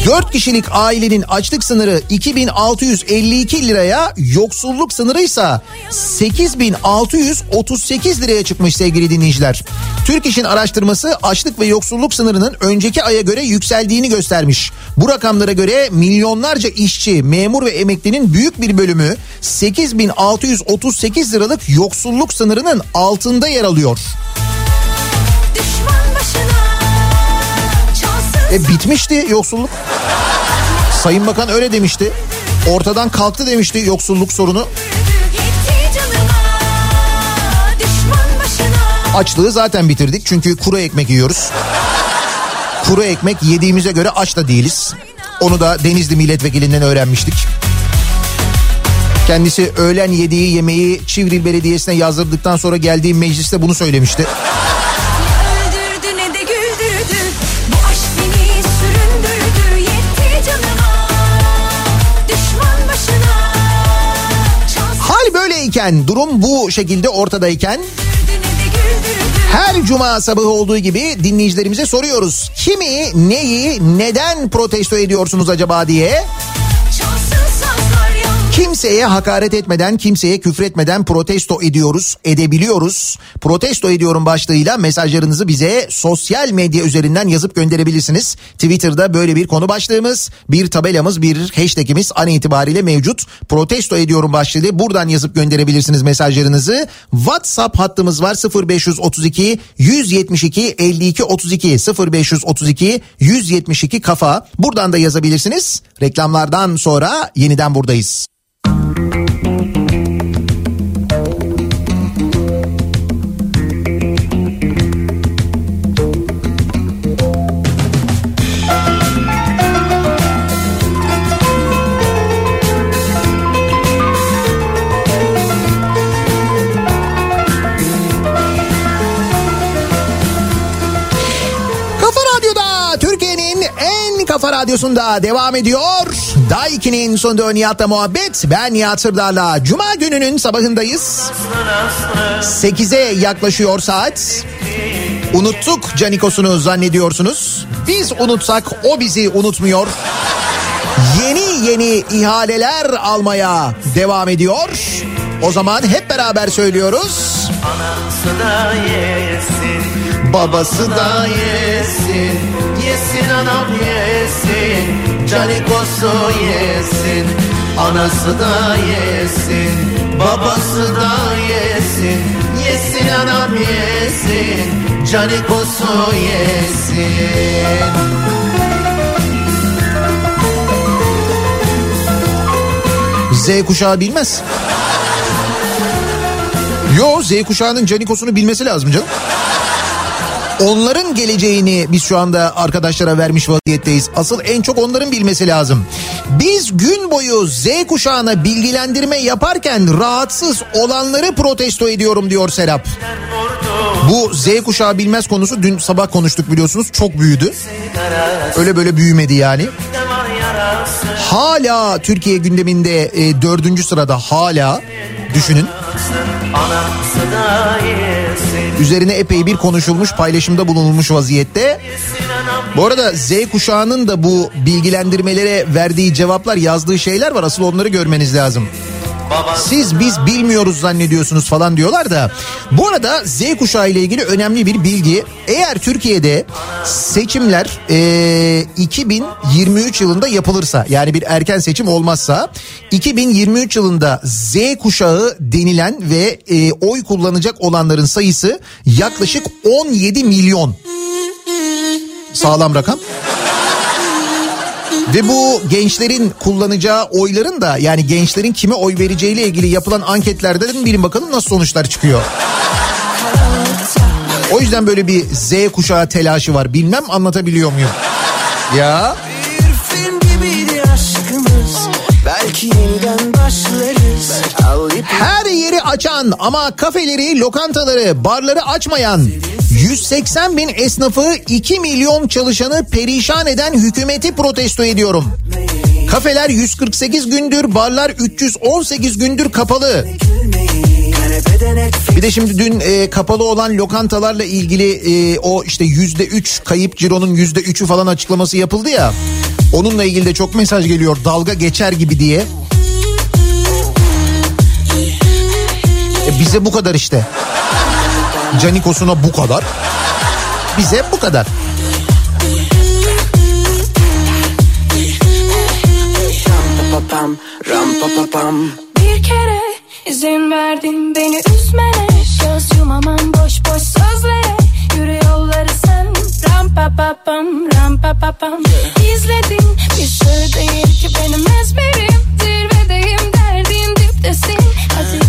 Speaker 4: Bir de benimkini
Speaker 2: 4 kişilik ailenin açlık sınırı 2652 liraya, yoksulluk sınırı ise 8638 liraya çıkmış sevgili dinleyiciler. Türk İş'in araştırması açlık ve yoksulluk sınırının önceki aya göre yükseldiğini göstermiş. Bu rakamlara göre milyonlarca işçi, memur ve emeklinin büyük bir bölümü 8638 liralık yoksulluk sınırının altında yer alıyor. E bitmişti yoksulluk. Sayın Bakan öyle demişti. Ortadan kalktı demişti yoksulluk sorunu. Açlığı zaten bitirdik çünkü kuru ekmek yiyoruz. Kuru ekmek yediğimize göre aç da değiliz. Onu da Denizli milletvekilinden öğrenmiştik. Kendisi öğlen yediği yemeği Çivril Belediyesi'ne yazdırdıktan sonra geldiği mecliste bunu söylemişti. Böyleyken, durum bu şekilde ortadayken her cuma sabahı olduğu gibi dinleyicilerimize soruyoruz. Kimi, neyi, neden protesto ediyorsunuz acaba diye.
Speaker 1: Yan
Speaker 2: Kimseye hakaret etmeden, kimseye küfretmeden protesto ediyoruz, edebiliyoruz. Protesto ediyorum başlığıyla mesajlarınızı bize sosyal medya üzerinden yazıp gönderebilirsiniz. Twitter'da böyle bir konu başlığımız, bir tabelamız, bir hashtagimiz an itibariyle mevcut. Protesto ediyorum başlığı buradan yazıp gönderebilirsiniz mesajlarınızı. WhatsApp hattımız var 0532 172 52 32 0532 172 kafa. Buradan da yazabilirsiniz. Reklamlardan sonra yeniden buradayız. Thank you. Radyosunda devam ediyor. Daiki'nin sonunda Nihat'la muhabbet. Ben Nihat Sırdar'la. Cuma gününün sabahındayız. 8'e yaklaşıyor saat. Unuttuk Canikos'unu zannediyorsunuz. Biz unutsak o bizi unutmuyor. Yeni yeni ihaleler almaya devam ediyor. O zaman hep beraber söylüyoruz.
Speaker 5: Anası da yesin
Speaker 2: Babası da
Speaker 5: yesin Yesin anam yesin Canikosu yesin Anası da yesin Babası da yesin Yesin anam yesin Canikosu yesin
Speaker 2: Z kuşağı bilmez. Yo Z kuşağının canikosunu bilmesi lazım canım. Onların geleceğini biz şu anda arkadaşlara vermiş vaziyetteyiz. Asıl en çok onların bilmesi lazım. Biz gün boyu Z kuşağına bilgilendirme yaparken rahatsız olanları protesto ediyorum diyor Serap. Bu Z kuşağı bilmez konusu dün sabah konuştuk biliyorsunuz çok büyüdü. Öyle böyle büyümedi yani. Hala Türkiye gündeminde e, dördüncü sırada hala düşünün.
Speaker 5: Anası da
Speaker 2: Üzerine epey bir konuşulmuş paylaşımda bulunulmuş vaziyette. Bu arada Z kuşağının da bu bilgilendirmelere verdiği cevaplar yazdığı şeyler var asıl onları görmeniz lazım. Siz biz bilmiyoruz zannediyorsunuz falan diyorlar da. Bu arada Z kuşağı ile ilgili önemli bir bilgi. Eğer Türkiye'de seçimler e, 2023 yılında yapılırsa yani bir erken seçim olmazsa 2023 yılında Z kuşağı denilen ve e, oy kullanacak olanların sayısı yaklaşık 17 milyon. Sağlam rakam. Ve bu gençlerin kullanacağı oyların da yani gençlerin kime oy vereceğiyle ilgili yapılan anketlerde de bilin bakalım nasıl sonuçlar çıkıyor. O yüzden böyle bir Z kuşağı telaşı var. Bilmem anlatabiliyor muyum? Ya
Speaker 5: Bir film gibiydi aşkımız Belki yeniden başlarız Al ipi
Speaker 2: her yeri açan ama kafeleri, lokantaları, barları açmayan 180 bin esnafı 2 milyon çalışanı perişan eden hükümeti protesto ediyorum. Kafeler 148 gündür, barlar 318 gündür kapalı. Bir de şimdi dün e, kapalı olan lokantalarla ilgili e, o işte yüzde üç kayıp cironun yüzde üçü falan açıklaması yapıldı ya. Onunla ilgili de çok mesaj geliyor dalga geçer gibi diye. E, bize bu kadar işte. Canikosuna bu kadar. Bize bu kadar.
Speaker 5: Pam ram pa pa pam
Speaker 1: Bir kere izin verdin beni üzmene. Göz yumamam boş boş sözlere. Yürü yolları sen. Ram
Speaker 7: ram pa pa pam ram pa pa pam İzledin bir sır değil ki benim ezberim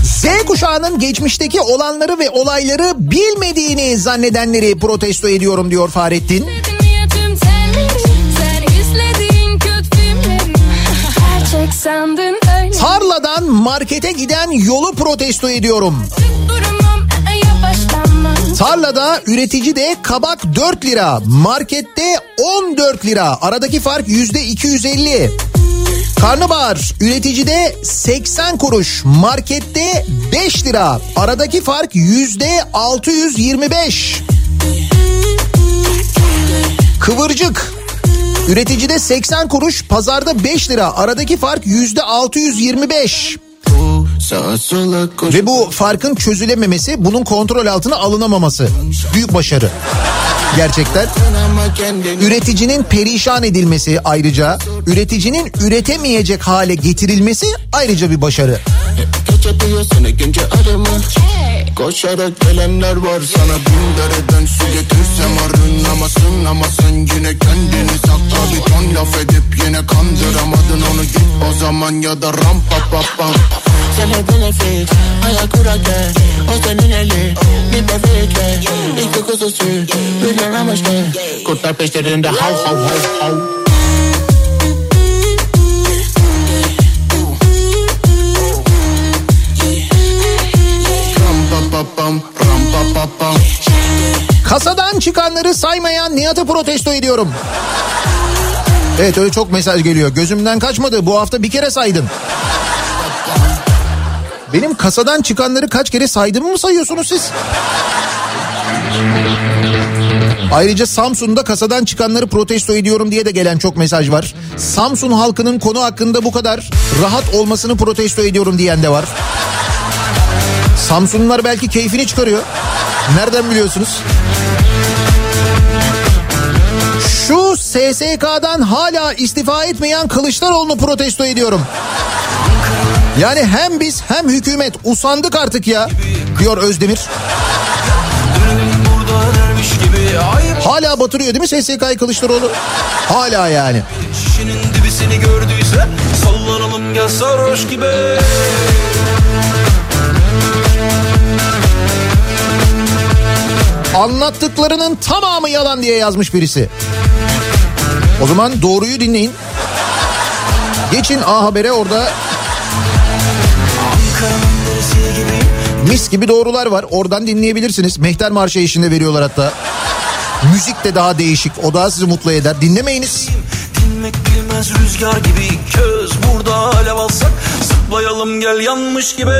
Speaker 2: Z kuşağının geçmişteki olanları ve olayları bilmediğini zannedenleri protesto ediyorum diyor Fahrettin. Tarladan markete giden yolu protesto ediyorum.
Speaker 7: Yavaşlanmam
Speaker 2: Tarlada üreticide kabak 4 lira, markette 14 lira. Aradaki fark yüzde 250. Karnabahar üreticide 80 kuruş, markette 5 lira. Aradaki fark yüzde 625. Kıvırcık üreticide 80 kuruş, pazarda 5 lira. Aradaki fark yüzde 625.
Speaker 5: Sağa sola koş
Speaker 2: Ve bu farkın çözülememesi, bunun kontrol altına alınamaması. Büyük başarı. Gerçekten. Üreticinin perişan edilmesi ayrıca, üreticinin üretemeyecek hale getirilmesi ayrıca bir başarı.
Speaker 5: Geç atıyor seni günce arama Koşarak gelenler var sana bin dereden su getirsem arınamazsın ama sen yine kendini sakla bir ton laf edip yine kandıramadın onu. Git o zaman ya da ram pa pa. Pa Sana benefit ayak kurarken o senin eli bir bebekle İki kuzu sür milyon amaçlı kurtlar peşlerinde hav hav hav hav
Speaker 2: Kasadan çıkanları saymayan Nihat'ı protesto ediyorum. Evet öyle çok mesaj geliyor. Gözümden kaçmadı. Bu hafta bir kere saydın. Benim kasadan çıkanları kaç kere saydığımı mı sayıyorsunuz siz? Ayrıca Samsun'da kasadan çıkanları protesto ediyorum diye de gelen çok mesaj var. Samsun halkının konu hakkında bu kadar rahat olmasını protesto ediyorum diyen de var. Samsunlular belki keyfini çıkarıyor. Nereden biliyorsunuz? Şu SSK'dan hala istifa etmeyen Kılıçdaroğlu'nu protesto ediyorum. Yani hem biz hem hükümet usandık artık ya diyor Özdemir. Hala batırıyor değil mi SSK'yı Kılıçdaroğlu? Hala yani.
Speaker 8: Şişinin dibisini gördüyse Sallanalım gel sarhoş gibi
Speaker 2: Anlattıklarının tamamı yalan diye yazmış birisi. O zaman doğruyu dinleyin. Geçin A Haber'e orada mis gibi doğrular var. Oradan dinleyebilirsiniz. Mehter Marşı eşliğinde veriyorlar hatta. Müzik de daha değişik. O daha sizi mutlu eder. Dinlemeyiniz.
Speaker 8: Dinmek bilmez rüzgar gibi köz Burada alev alsak Zıplayalım gel yanmış gibi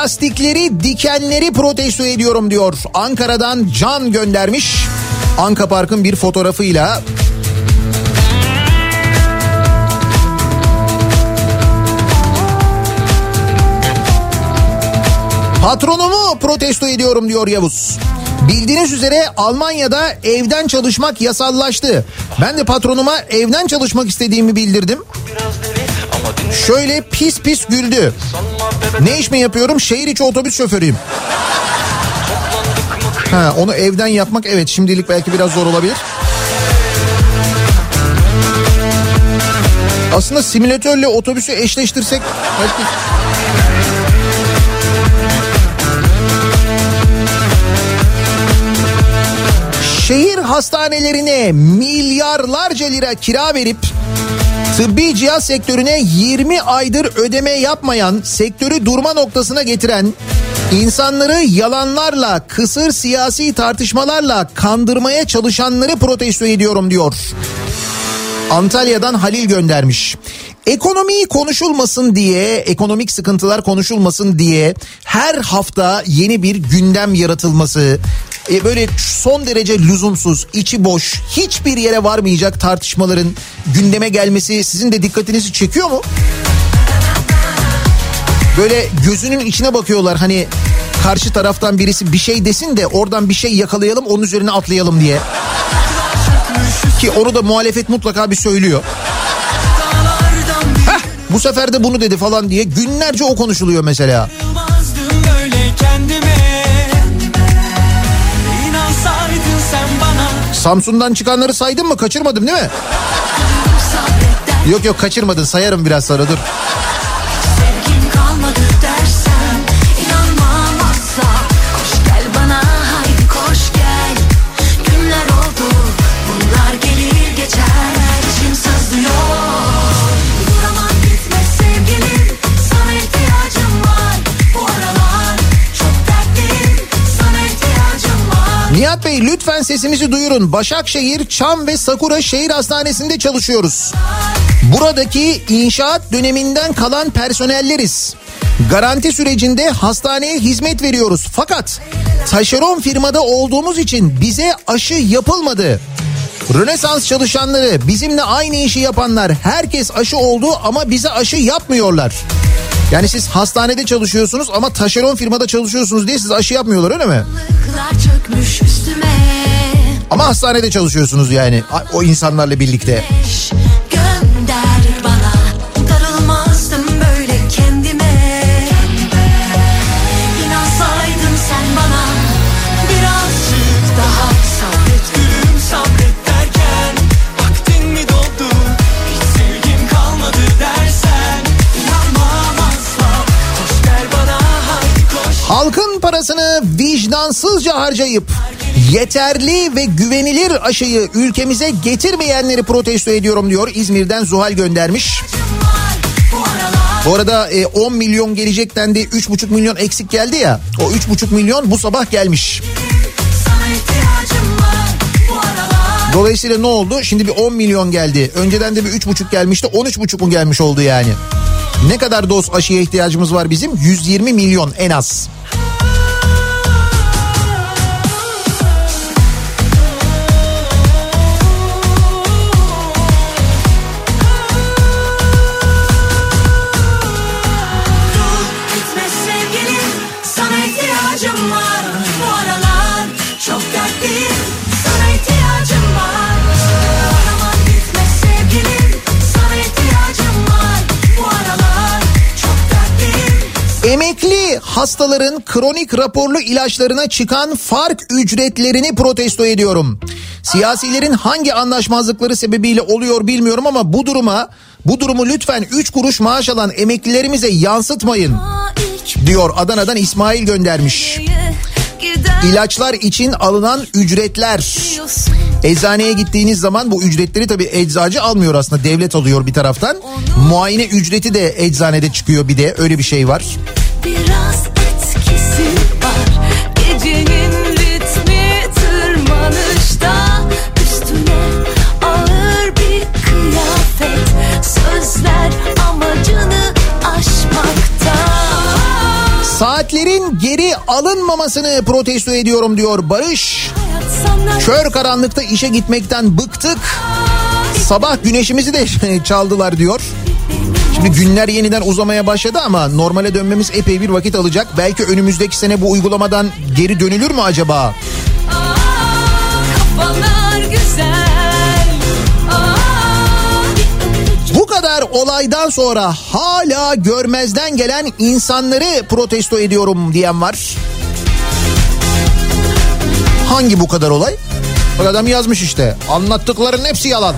Speaker 2: plastikleri dikenleri protesto ediyorum diyor. Ankara'dan Can göndermiş. Anka Park'ın bir fotoğrafıyla Patronumu protesto ediyorum diyor Yavuz. Bildiğiniz üzere Almanya'da evden çalışmak yasallaştı. Ben de patronuma evden çalışmak istediğimi bildirdim. Şöyle pis pis güldü. Ne iş mi yapıyorum? Şehir içi otobüs şoförüyüm. Ha, onu evden yapmak evet şimdilik belki biraz zor olabilir. Aslında simülatörle otobüsü eşleştirsek belki... Şehir hastanelerine milyarlarca lira kira verip tıbbi cihaz sektörüne 20 aydır ödeme yapmayan, sektörü durma noktasına getiren, insanları yalanlarla, kısır siyasi tartışmalarla kandırmaya çalışanları protesto ediyorum diyor. Antalya'dan Halil göndermiş. Ekonomiyi konuşulmasın diye, ekonomik sıkıntılar konuşulmasın diye her hafta yeni bir gündem yaratılması, e, böyle son derece lüzumsuz, içi boş, hiçbir yere varmayacak tartışmaların gündeme gelmesi sizin de dikkatinizi çekiyor mu? Böyle gözünün içine bakıyorlar hani karşı taraftan birisi bir şey desin de oradan bir şey yakalayalım onun üzerine atlayalım diye. Ki onu da muhalefet mutlaka bir söylüyor. Heh, bu sefer de bunu dedi falan diye günlerce o konuşuluyor mesela. Samsun'dan çıkanları saydın mı kaçırmadım değil mi? Yok yok kaçırmadın sayarım biraz sonra dur. Bey lütfen sesimizi duyurun. Başakşehir, Çam ve Sakura Şehir Hastanesi'nde çalışıyoruz. Buradaki inşaat döneminden kalan personelleriz. Garanti sürecinde hastaneye hizmet veriyoruz. Fakat taşeron firmada olduğumuz için bize aşı yapılmadı. Rönesans çalışanları, bizimle aynı işi yapanlar herkes aşı oldu ama bize aşı yapmıyorlar. Yani siz hastanede çalışıyorsunuz ama taşeron firmada çalışıyorsunuz diye siz aşı yapmıyorlar öyle mi? Ama hastanede çalışıyorsunuz yani o insanlarla birlikte.
Speaker 1: Ateş gönder bana Darılmazdım böyle kendime. İnansaydın sen bana Birazcık daha
Speaker 3: Sabret gülüm sabret derken. Vaktin mi doldu Hiç sevgim kalmadı dersen. İnanmam asla Koş gel bana haydi koş.
Speaker 2: Halkın parasını vicdansızca harcayıp yeterli ve güvenilir aşıyı ülkemize getirmeyenleri protesto ediyorum diyor. İzmir'den Zuhal göndermiş.
Speaker 1: Bu
Speaker 2: arada e, 10 milyon gelecek dendi 3,5 milyon eksik geldi ya. O 3,5 milyon bu sabah gelmiş. Dolayısıyla ne oldu? Şimdi bir 10 milyon geldi. Önceden de bir 3,5 gelmişti. 13,5 mu gelmiş oldu yani? Ne kadar doz aşıya ihtiyacımız var bizim? 120 milyon en az. Hastaların kronik raporlu ilaçlarına çıkan fark ücretlerini protesto ediyorum. Siyasilerin hangi anlaşmazlıkları sebebiyle oluyor bilmiyorum ama bu duruma bu durumu lütfen 3 kuruş maaş alan emeklilerimize yansıtmayın diyor Adana'dan İsmail göndermiş. İlaçlar için alınan ücretler. Eczaneye gittiğiniz zaman bu ücretleri tabii eczacı almıyor aslında devlet alıyor bir taraftan. Muayene ücreti de eczanede çıkıyor bir de öyle bir şey var. Saatlerin geri alınmamasını protesto ediyorum diyor Barış. Kör karanlıkta işe gitmekten bıktık. Sabah güneşimizi de çaldılar diyor. Şimdi günler yeniden uzamaya başladı ama normale dönmemiz epey bir vakit alacak. Belki önümüzdeki sene bu uygulamadan geri dönülür mü acaba?
Speaker 1: kafalar güzel
Speaker 2: kadar olaydan sonra hala görmezden gelen insanları protesto ediyorum diyen var. Hangi bu kadar olay? Bak adam yazmış işte. Anlattıkların hepsi yalan.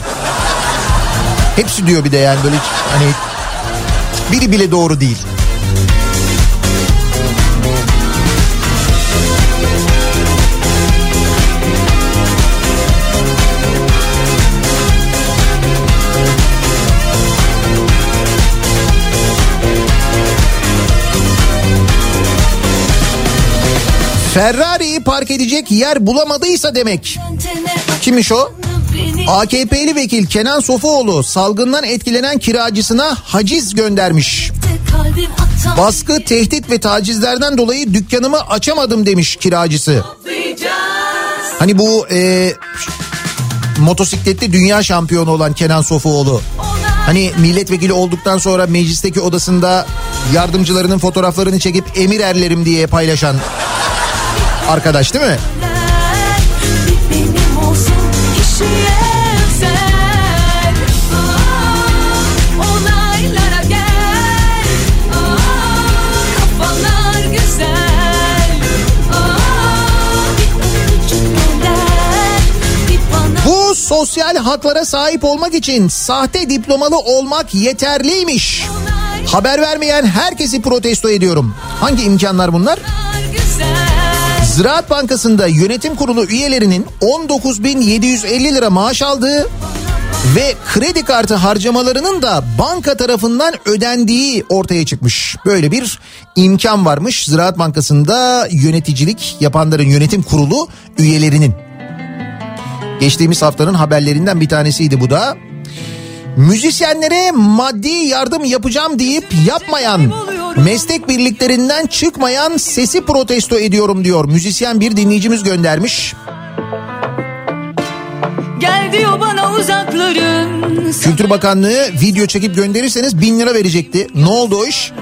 Speaker 2: Hepsi diyor bir de yani böyle hani biri bile doğru değil. Ferrari'yi park edecek yer bulamadıysa demek. Kimmiş o? AKP'li vekil Kenan Sofuoğlu salgından etkilenen kiracısına haciz göndermiş. Baskı, tehdit ve tacizlerden dolayı dükkanımı açamadım demiş kiracısı. Hani bu e, motosiklette dünya şampiyonu olan Kenan Sofuoğlu. Hani milletvekili olduktan sonra meclisteki odasında yardımcılarının fotoğraflarını çekip emir erlerim diye paylaşan arkadaş değil mi? Bu sosyal haklara sahip olmak için sahte diplomalı olmak yeterliymiş. Haber vermeyen herkesi protesto ediyorum. Hangi imkanlar bunlar?
Speaker 9: güzel
Speaker 2: Ziraat Bankası'nda yönetim kurulu üyelerinin 19.750 lira maaş aldığı ve kredi kartı harcamalarının da banka tarafından ödendiği ortaya çıkmış. Böyle bir imkan varmış Ziraat Bankası'nda yöneticilik yapanların yönetim kurulu üyelerinin. Geçtiğimiz haftanın haberlerinden bir tanesiydi bu da. Müzisyenlere maddi yardım yapacağım deyip yapmayan, meslek birliklerinden çıkmayan sesi protesto ediyorum diyor. Müzisyen bir dinleyicimiz göndermiş.
Speaker 1: Gel diyor bana uzakların
Speaker 2: Kültür Bakanlığı video çekip gönderirseniz bin lira verecekti. Ne oldu o iş?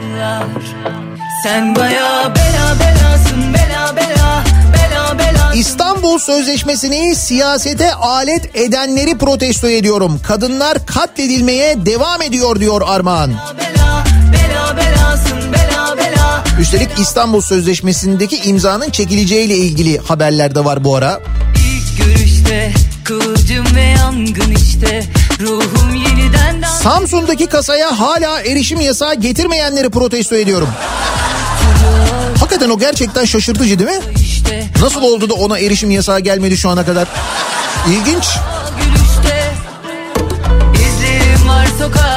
Speaker 1: Sen baya bela belasın bela bela bela bela
Speaker 2: İstanbul Sözleşmesi'ni siyasete alet edenleri protesto ediyorum. Kadınlar katledilmeye devam ediyor diyor Armağan.
Speaker 1: bela bela belasın bela bela
Speaker 2: Üstelik İstanbul Sözleşmesi'ndeki imzanın çekileceğiyle ilgili haberler de var bu ara.
Speaker 1: İlk görüşte kıvılcım ve yangın işte ruhum yeniden
Speaker 2: Samsun'daki kasaya hala erişim yasağı getirmeyenleri protesto ediyorum. Hakikaten o gerçekten şaşırtıcı değil mi? Nasıl oldu da ona erişim yasağı gelmedi şu ana kadar? İlginç.
Speaker 1: gülüşte İzlerim var sokakta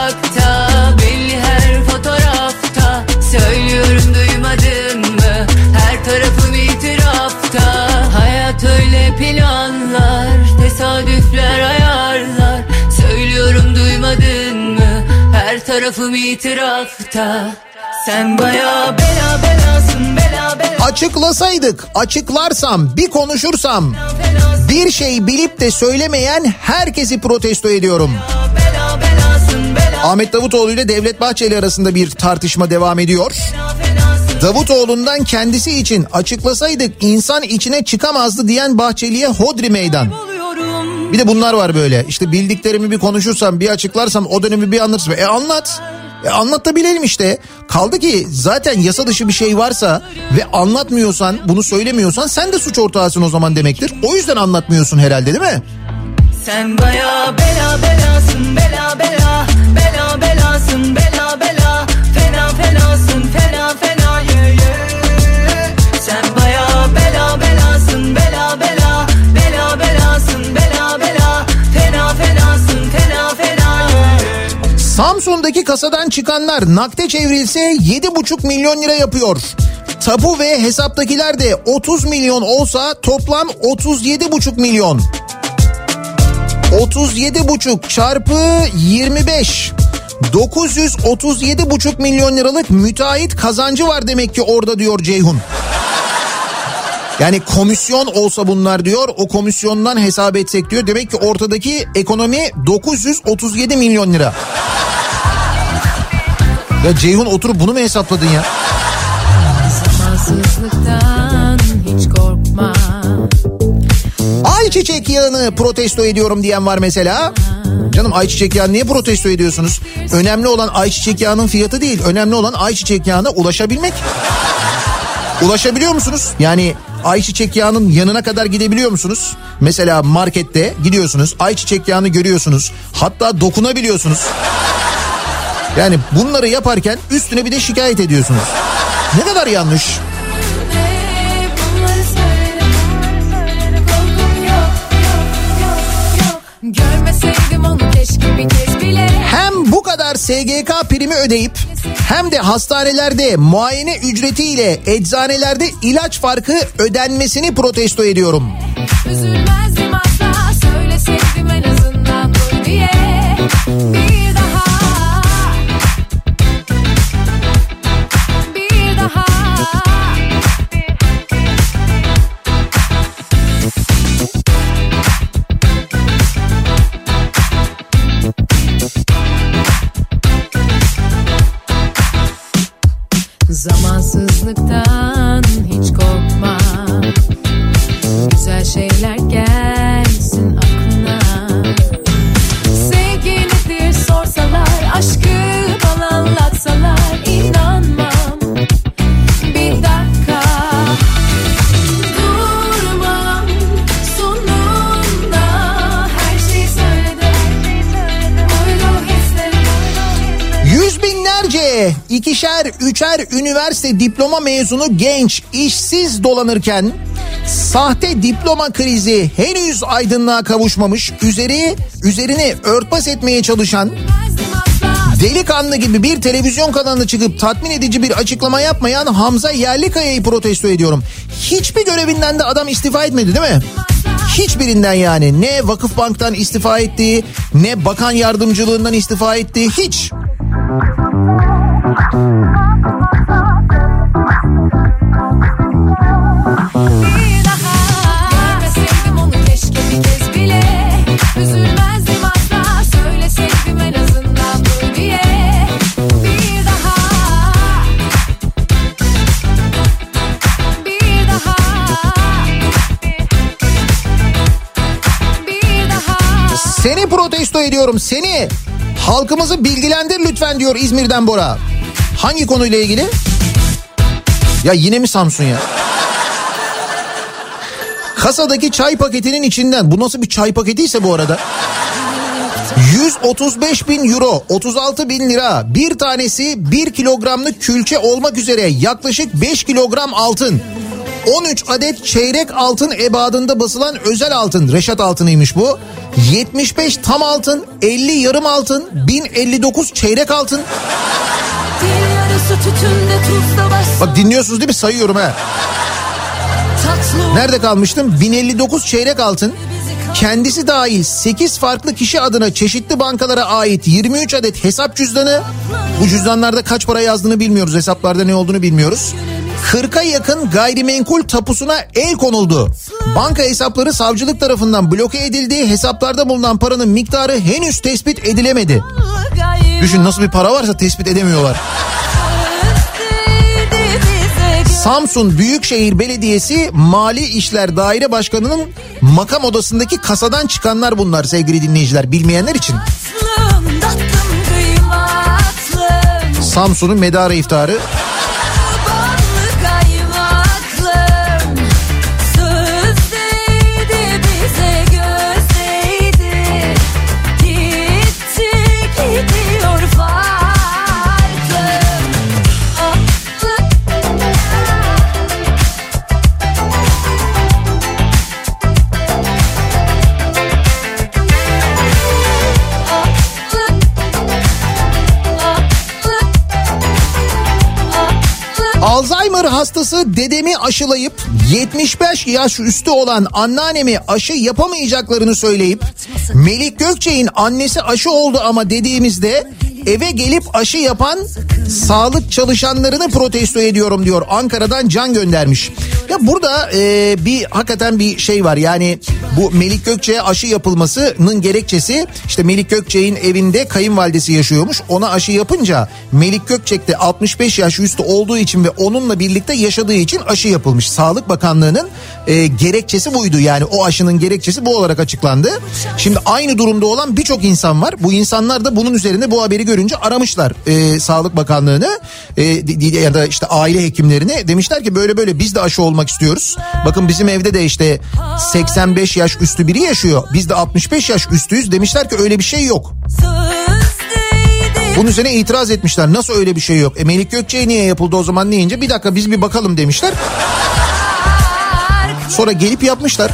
Speaker 1: tarafım itirafta Sen baya bela belasın bela bela
Speaker 2: Açıklasaydık, açıklarsam, bir konuşursam bir şey bilip de söylemeyen herkesi protesto ediyorum.
Speaker 1: bela belasın bela
Speaker 2: Ahmet Davutoğlu ile Devlet Bahçeli arasında bir tartışma devam ediyor. Davutoğlu'ndan kendisi için açıklasaydık insan içine çıkamazdı diyen Bahçeli'ye hodri meydan.
Speaker 1: oluyorum
Speaker 2: Bir de bunlar var böyle. İşte bildiklerimi bir konuşursam, bir açıklarsam o dönemi bir anlatırsam. E anlat. E anlat da bilelim işte. Kaldı ki zaten yasa dışı bir şey varsa ve anlatmıyorsan, bunu söylemiyorsan sen de suç ortağısın o zaman demektir. O yüzden anlatmıyorsun herhalde değil mi?
Speaker 1: Sen baya bela belasın bela bela bela belasın bela
Speaker 2: Samsun'daki kasadan çıkanlar nakde çevrilse 7,5 milyon lira yapıyor. Tapu ve hesaptakiler de 30 milyon olsa toplam 37,5 milyon. 37,5 çarpı 25. 937,5 milyon liralık müteahhit kazancı var demek ki orada diyor Ceyhun. Yani komisyon olsa bunlar diyor o komisyondan hesap etsek diyor. Demek ki ortadaki ekonomi 937 milyon lira. Ya Ceyhun oturup bunu mu hesapladın ya? Ayçiçek yağını protesto ediyorum diyen var mesela. Canım ayçiçek yağı niye protesto ediyorsunuz? Önemli olan ayçiçek yağının fiyatı değil. Önemli olan ayçiçek yağına ulaşabilmek. Ulaşabiliyor musunuz? Yani ayçiçek yağının yanına kadar gidebiliyor musunuz? Mesela markette gidiyorsunuz ayçiçek yağını görüyorsunuz. Hatta dokunabiliyorsunuz. Yani bunları yaparken üstüne bir de şikayet ediyorsunuz. Ne kadar yanlış. Hem bu kadar SGK primi ödeyip hem de hastanelerde muayene ücretiyle eczanelerde ilaç farkı ödenmesini protesto ediyorum.
Speaker 9: Üzülmezdim asla Söyleseydim en azından
Speaker 7: diye Zamansızlıktan hiç korkma. Güzel şeyler gelsin
Speaker 2: binlerce ikişer üçer üniversite diploma mezunu genç işsiz dolanırken sahte diploma krizi henüz aydınlığa kavuşmamış üzeri üzerini örtbas etmeye çalışan delikanlı gibi bir televizyon kanalına çıkıp tatmin edici bir açıklama yapmayan Hamza Yerlikaya'yı protesto ediyorum. Hiçbir görevinden de adam istifa etmedi değil mi? Hiçbirinden yani ne Vakıfbank'tan istifa etti ne bakan yardımcılığından istifa etti hiç. Seni protesto ediyorum seni. Halkımızı bilgilendir lütfen diyor İzmir'den Bora. Hangi konuyla ilgili? Ya yine mi Samsun ya? Kasadaki çay paketinin içinden. Bu nasıl bir çay paketiyse bu arada. 135 bin euro 36 bin lira. Bir tanesi 1 kilogramlık külçe olmak üzere yaklaşık 5 kilogram altın. 13 adet çeyrek altın ebadında basılan özel altın. Reşat altınıymış bu. 75 tam altın 50 yarım altın 1059 çeyrek altın Bak dinliyorsunuz değil mi sayıyorum ha Nerede kalmıştım? 1059 çeyrek altın. Kendisi dahil 8 farklı kişi adına çeşitli bankalara ait 23 adet hesap cüzdanı. Bu cüzdanlarda kaç para yazdığını bilmiyoruz. Hesaplarda ne olduğunu bilmiyoruz. 40'a yakın gayrimenkul tapusuna el konuldu. Banka hesapları savcılık tarafından bloke edildi. Hesaplarda bulunan paranın miktarı henüz tespit edilemedi. Düşün nasıl bir para varsa tespit edemiyorlar. Samsun Büyükşehir Belediyesi Mali İşler Daire Başkanı'nın makam odasındaki kasadan çıkanlar bunlar sevgili dinleyiciler bilmeyenler için. Samsun'un medarı iftarı. Alzheimer hastası dedemi aşılayıp 75 yaş üstü olan anneannemi aşı yapamayacaklarını söyleyip Melik Gökçe'nin annesi aşı oldu ama dediğimizde eve gelip aşı yapan sağlık çalışanlarını protesto ediyorum diyor. Ankara'dan can göndermiş. Ya burada e, bir hakikaten bir şey var yani bu Melik Gökçe'ye aşı yapılmasının gerekçesi işte Melik Gökçe'nin evinde kayınvalidesi yaşıyormuş. Ona aşı yapınca Melik Gökçek de 65 yaş üstü olduğu için ve onunla birlikte yaşadığı için aşı yapılmış. Sağlık Bakanlığı'nın e, gerekçesi buydu yani o aşının gerekçesi bu olarak açıklandı. Şimdi aynı durumda olan birçok insan var. Bu insanlar da bunun üzerine bu haberi görünce aramışlar e, Sağlık Bakanlığı'nı e, ya da işte aile hekimlerini demişler ki böyle böyle biz de aşı olmak istiyoruz. Bakın bizim evde de işte 85 yaş üstü biri yaşıyor. Biz de 65 yaş üstüyüz demişler ki öyle bir şey yok. Bunun üzerine itiraz etmişler. Nasıl öyle bir şey yok? E Melik Gökçe'ye niye yapıldı o zaman deyince bir dakika biz bir bakalım demişler. Sonra gelip yapmışlar.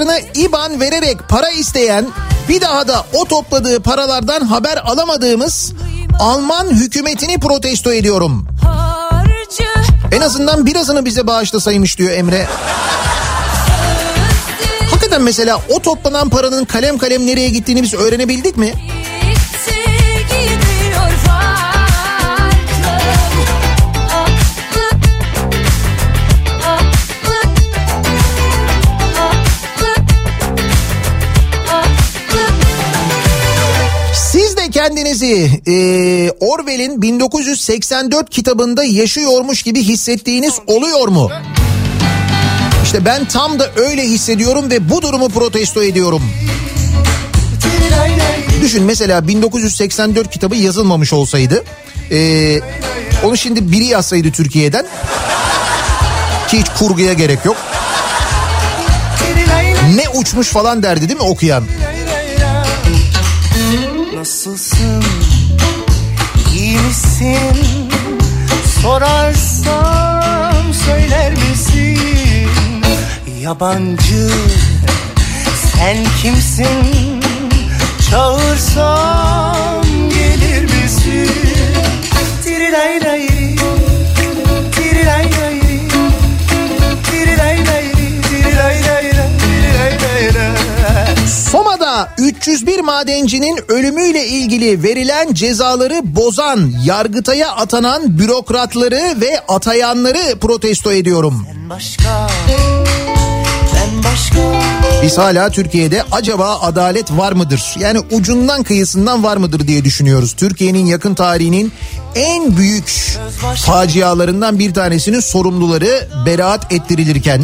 Speaker 2: Vatandaşlarına IBAN vererek para isteyen Bir daha da o topladığı paralardan haber alamadığımız Alman hükümetini protesto ediyorum. En azından birazını bize bağışlasaymış diyor Emre. Hakikaten mesela o toplanan paranın kalem kalem nereye gittiğini biz öğrenebildik mi? Kendinizi e, Orwell'in 1984 kitabında yaşıyormuş gibi hissettiğiniz oluyor mu? İşte ben tam da öyle hissediyorum ve bu durumu protesto ediyorum. Düşün mesela 1984 kitabı yazılmamış olsaydı e, onu şimdi biri yazsaydı Türkiye'den ki hiç kurguya gerek yok. Ne uçmuş falan derdi değil mi okuyan?
Speaker 4: Nasılsın? İyi misin? Sorarsam söyler misin? Yabancı sen kimsin? Çağırsam gelir misin? Tirilay
Speaker 2: Soma'da 301 madencinin ölümüyle ilgili verilen cezaları bozan, yargıtaya atanan bürokratları ve atayanları protesto ediyorum.
Speaker 4: Ben başka
Speaker 2: Biz hala Türkiye'de acaba adalet var mıdır? Yani ucundan kıyısından var mıdır diye düşünüyoruz. Türkiye'nin yakın tarihinin en büyük facialarından bir tanesinin sorumluları beraat ettirilirken,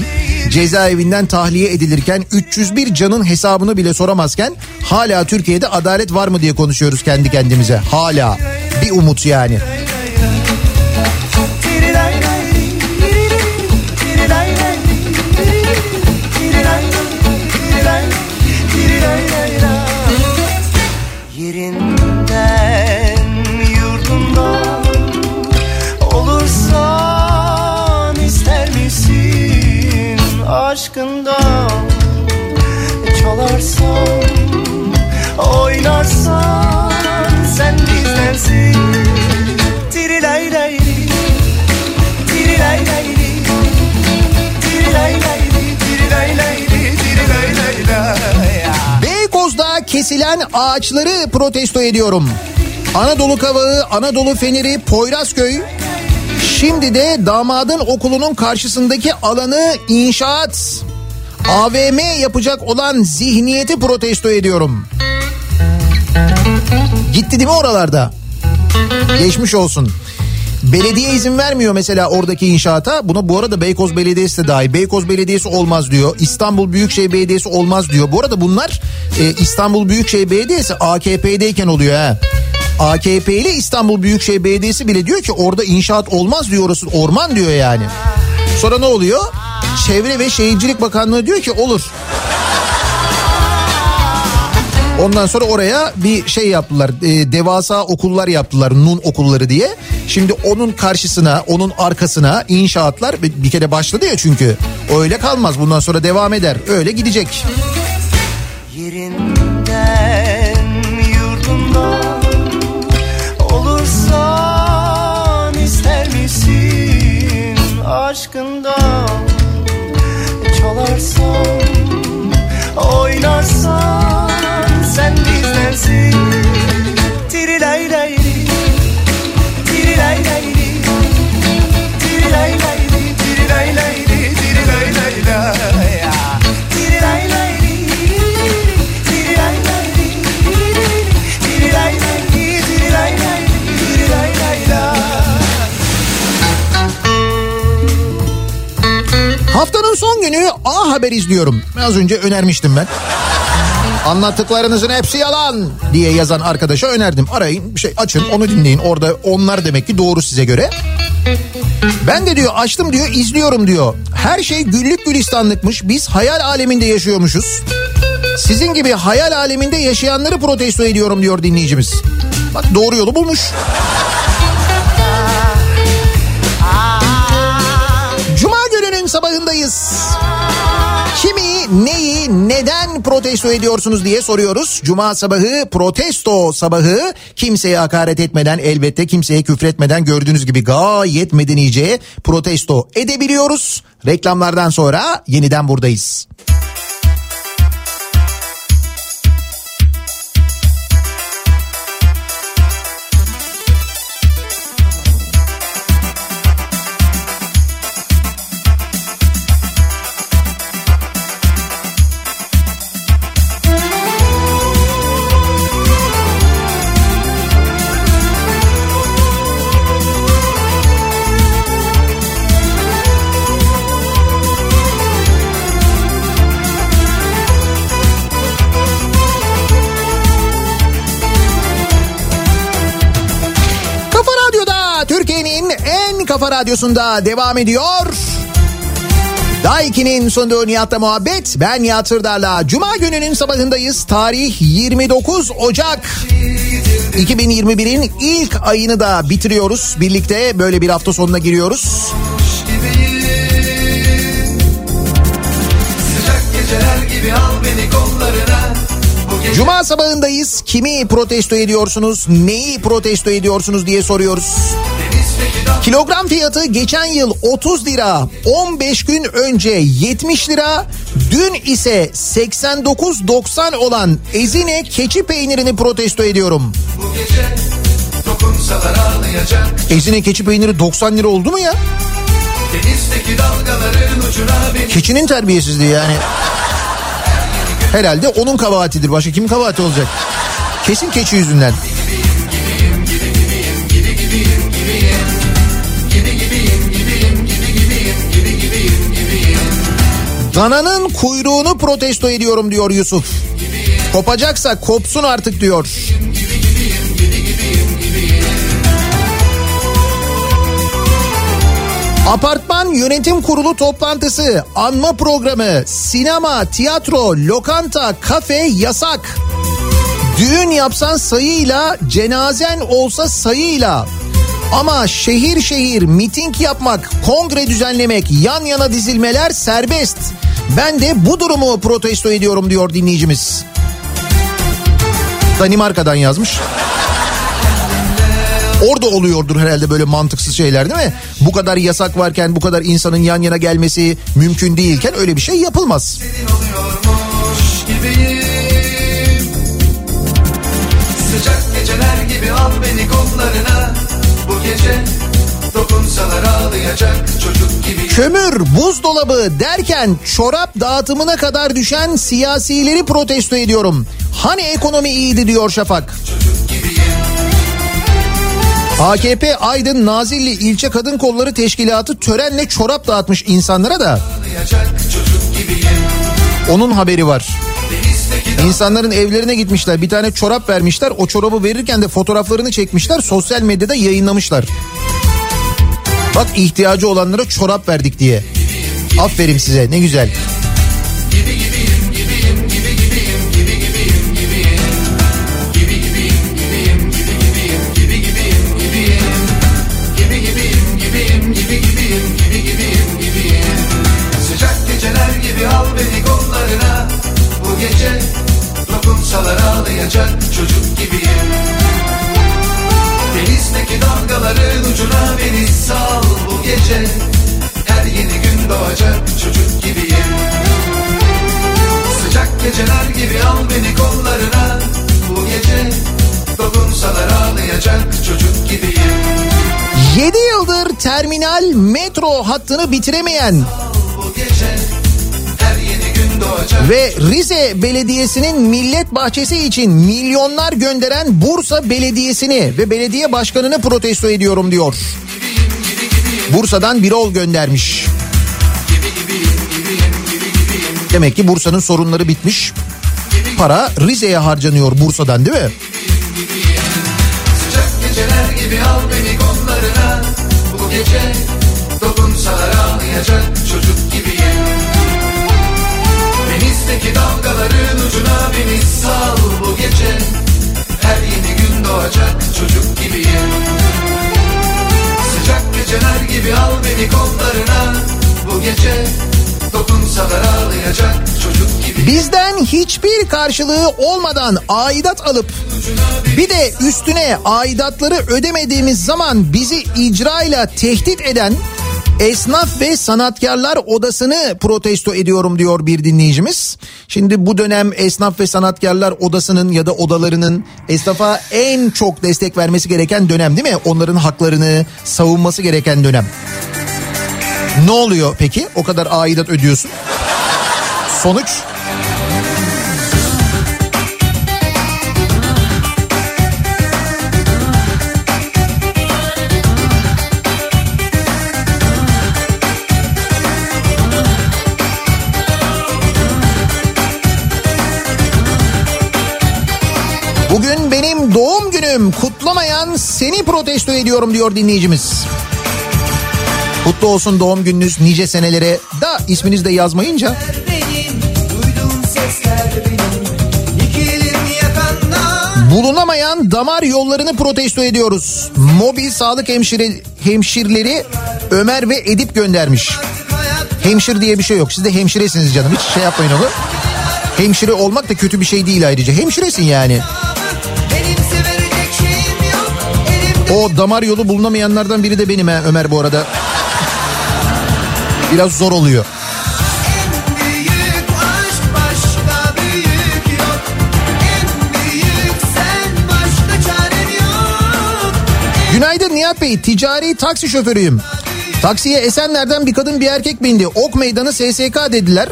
Speaker 2: cezaevinden tahliye edilirken 301 canın hesabını bile soramazken hala Türkiye'de adalet var mı diye konuşuyoruz kendi kendimize. Hala bir umut yani. Kesilen ağaçları protesto ediyorum. Anadolu Kavağı, Anadolu Feneri, Poyrazköy. Şimdi de damadın okulunun karşısındaki alanı inşaat AVM yapacak olan zihniyeti protesto ediyorum. Gitti değil mi oralarda? Geçmiş olsun. Belediye izin vermiyor mesela oradaki inşaata. Buna bu arada Beykoz Belediyesi de dahil. Beykoz Belediyesi olmaz diyor. İstanbul Büyükşehir Belediyesi olmaz diyor. Bu arada bunlar e, İstanbul Büyükşehir Belediyesi AKP'deyken oluyor ha. AKP'li İstanbul Büyükşehir Belediyesi bile diyor ki orada inşaat olmaz diyor orası orman diyor yani. Sonra ne oluyor? Çevre ve Şehircilik Bakanlığı diyor ki olur. Ondan sonra oraya bir şey yaptılar. e, devasa okullar yaptılar. Nun okulları diye. Şimdi onun karşısına, onun arkasına inşaatlar bir kere başladı ya çünkü. Öyle kalmaz. Bundan sonra devam eder. Öyle gidecek.
Speaker 4: Yerinden yurdundan olursan ister misin aşkından çalarsan oynarsan
Speaker 2: Haftanın son günü A Haber izliyorum. Az önce önermiştim ben. Anlattıklarınızın hepsi yalan diye yazan arkadaşa önerdim. Arayın bir şey açın onu dinleyin. Orada onlar demek ki doğru size göre. Ben de diyor açtım diyor izliyorum diyor. Her şey güllük gülistanlıkmış. Biz hayal aleminde yaşıyormuşuz. Sizin gibi hayal aleminde yaşayanları protesto ediyorum diyor dinleyicimiz. Bak doğru yolu bulmuş. Cuma gününün sabahındayız. Neyi, neden protesto ediyorsunuz diye soruyoruz. Cuma sabahı protesto sabahı kimseye hakaret etmeden elbette kimseye küfretmeden gördüğünüz gibi gayet medenice protesto edebiliyoruz. Reklamlardan sonra yeniden buradayız. Kafa radyosunda devam ediyor. Daiki'nin sunduğu Nihat'la muhabbet. Ben Nihat Sırdar'la. Cuma gününün sabahındayız. Tarih 29 Ocak. 2021'in ilk ayını da bitiriyoruz. Birlikte böyle bir hafta sonuna giriyoruz. Cuma sabahındayız. Kimi protesto ediyorsunuz? Neyi protesto ediyorsunuz diye soruyoruz. Kilogram fiyatı geçen yıl 30 lira, 15 gün önce 70 lira, dün ise 89.90 olan Ezine keçi peynirini protesto ediyorum. Ezine keçi peyniri 90 lira oldu mu ya? Keçinin terbiyesizliği yani. Herhalde onun kabahatidir. Başka kim kabahati olacak? Kesin keçi yüzünden. Dananın kuyruğunu protesto ediyorum diyor Yusuf. Kopacaksa kopsun artık diyor. Apartman yönetim kurulu toplantısı, anma programı, sinema, tiyatro, lokanta, kafe yasak. Düğün yapsan sayıyla, cenazen olsa sayıyla. Ama şehir şehir miting yapmak, kongre düzenlemek, yan yana dizilmeler serbest. Ben de bu durumu protesto ediyorum diyor dinleyicimiz. Danimarka'dan yazmış. Orada oluyordur herhalde böyle mantıksız şeyler değil mi? Bu kadar yasak varken bu kadar insanın yan yana gelmesi mümkün değilken öyle bir şey yapılmaz.
Speaker 3: Sıcak geceler gibi al beni kollarına gece Dokunsalar ağlayacak çocuk gibi
Speaker 2: Kömür, buzdolabı derken çorap dağıtımına kadar düşen siyasileri protesto ediyorum. Hani ekonomi iyiydi diyor Şafak. AKP Aydın Nazilli İlçe Kadın Kolları Teşkilatı törenle çorap dağıtmış insanlara da onun haberi var. İnsanların evlerine gitmişler bir tane çorap vermişler o çorabı verirken de fotoğraflarını çekmişler sosyal medyada yayınlamışlar. Bak ihtiyacı olanlara çorap verdik diye. Aferin size ne güzel.
Speaker 3: Dokunsalar ağlayacak çocuk gibiyim. Denizdeki dalgaların ucuna beni sal bu gece. Her yeni gün doğacak çocuk gibiyim. Sıcak geceler gibi al beni kollarına Bu gece. Dokunsalar ağlayacak çocuk gibiyim.
Speaker 2: 7 yıldır terminal metro hattını bitiremeyen ve Rize Belediyesi'nin millet bahçesi için milyonlar gönderen Bursa Belediyesi'ni ve belediye başkanını protesto ediyorum diyor. Bursa'dan Birol göndermiş. Demek ki Bursa'nın sorunları bitmiş. Para Rize'ye harcanıyor Bursa'dan değil mi?
Speaker 3: Sıcak geceler gibi al beni kollarına Bu gece dokunsalar ağlayacak çocuk beni sal bu gece. Her yeni gün doğacak çocuk gibiyim. Sıcak geceler gibi al beni kollarına. Bu gece dokunsalar ağlayacak çocuk
Speaker 2: Bizden hiçbir karşılığı olmadan aidat alıp bir de üstüne aidatları ödemediğimiz zaman bizi icrayla tehdit eden Esnaf ve Sanatkarlar Odası'nı protesto ediyorum diyor bir dinleyicimiz. Şimdi bu dönem Esnaf ve Sanatkarlar Odası'nın ya da odalarının esnafa en çok destek vermesi gereken dönem değil mi? Onların haklarını savunması gereken dönem. Ne oluyor peki? O kadar aidat ödüyorsun. Sonuç? Doğum günüm kutlamayan seni protesto ediyorum diyor dinleyicimiz. Kutlu olsun doğum gününüz nice senelere da isminiz de yazmayınca bulunamayan damar yollarını protesto ediyoruz. Mobil sağlık hemşire, hemşirleri Ömer ve Edip göndermiş. Hemşir diye bir şey yok. Siz de hemşiresiniz canım. Hiç şey yapmayın onu. Hemşire olmak da kötü bir şey değil ayrıca. Hemşiresin yani. O damar yolu bulunamayanlardan biri de benim ha Ömer bu arada. Biraz zor oluyor. Günaydın Nihat Bey. Ticari taksi şoförüyüm. Taksiye Esenler'den bir kadın bir erkek bindi. Ok meydanı SSK dediler.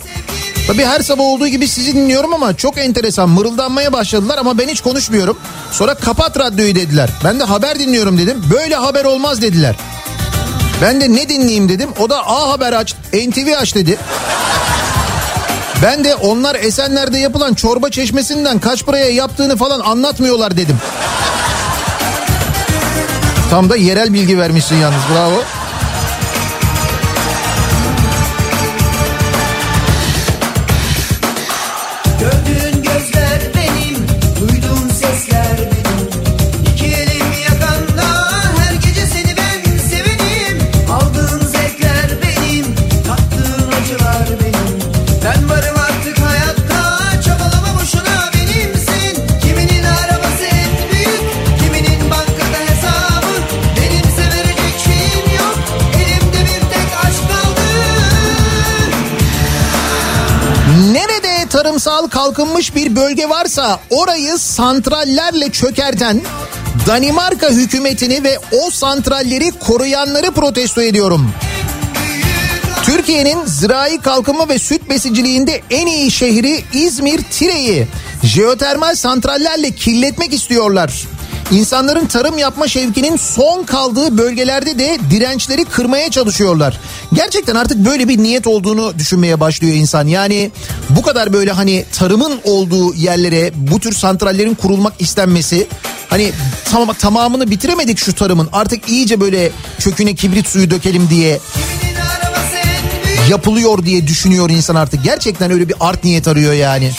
Speaker 2: Tabii her sabah olduğu gibi sizi dinliyorum ama çok enteresan mırıldanmaya başladılar ama ben hiç konuşmuyorum. Sonra kapat radyoyu dediler. Ben de haber dinliyorum dedim. Böyle haber olmaz dediler. Ben de ne dinleyeyim dedim. O da A Haber aç, NTV aç dedi. Ben de onlar Esenler'de yapılan çorba çeşmesinden kaç paraya yaptığını falan anlatmıyorlar dedim. Tam da yerel bilgi vermişsin yalnız bravo. Tarımsal kalkınmış bir bölge varsa orayı santrallerle çökerten Danimarka hükümetini ve o santralleri koruyanları protesto ediyorum. Türkiye'nin zirai kalkınma ve süt besiciliğinde en iyi şehri İzmir Tire'yi jeotermal santrallerle kirletmek istiyorlar. İnsanların tarım yapma şevkinin son kaldığı bölgelerde de dirençleri kırmaya çalışıyorlar. Gerçekten artık böyle bir niyet olduğunu düşünmeye başlıyor insan. Yani bu kadar böyle hani tarımın olduğu yerlere bu tür santrallerin kurulmak istenmesi hani tam, tamamını bitiremedik şu tarımın artık iyice böyle köküne kibrit suyu dökelim diye yapılıyor diye düşünüyor insan artık. Gerçekten öyle bir art niyet arıyor yani.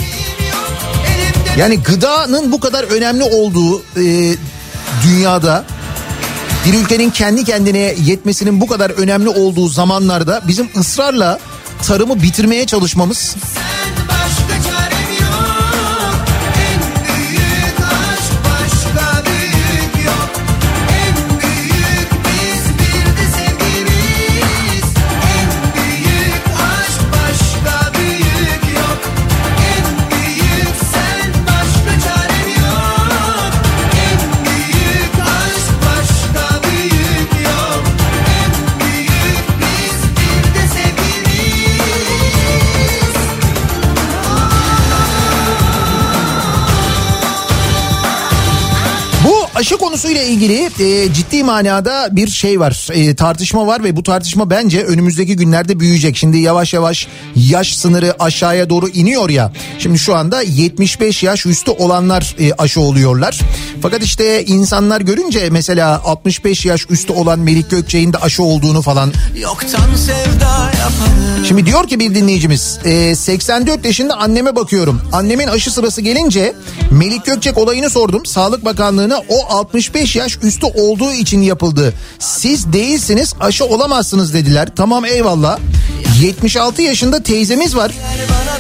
Speaker 2: Yani gıdanın bu kadar önemli olduğu e, dünyada bir ülkenin kendi kendine yetmesinin bu kadar önemli olduğu zamanlarda bizim ısrarla tarımı bitirmeye çalışmamız aşı konusuyla ilgili e, ciddi manada bir şey var, e, tartışma var ve bu tartışma bence önümüzdeki günlerde büyüyecek. Şimdi yavaş yavaş yaş sınırı aşağıya doğru iniyor ya. Şimdi şu anda 75 yaş üstü olanlar e, aşı oluyorlar. Fakat işte insanlar görünce mesela 65 yaş üstü olan Melik Gökçe'nin de aşı olduğunu falan
Speaker 3: Yoktan sevda yaparım
Speaker 2: Şimdi diyor ki bir dinleyicimiz e, 84 yaşında anneme bakıyorum. Annemin aşı sırası gelince Melik Gökçek olayını sordum. Sağlık Bakanlığı'na o 65 yaş üstü olduğu için yapıldı. Siz değilsiniz aşı olamazsınız dediler. Tamam eyvallah. 76 yaşında teyzemiz var.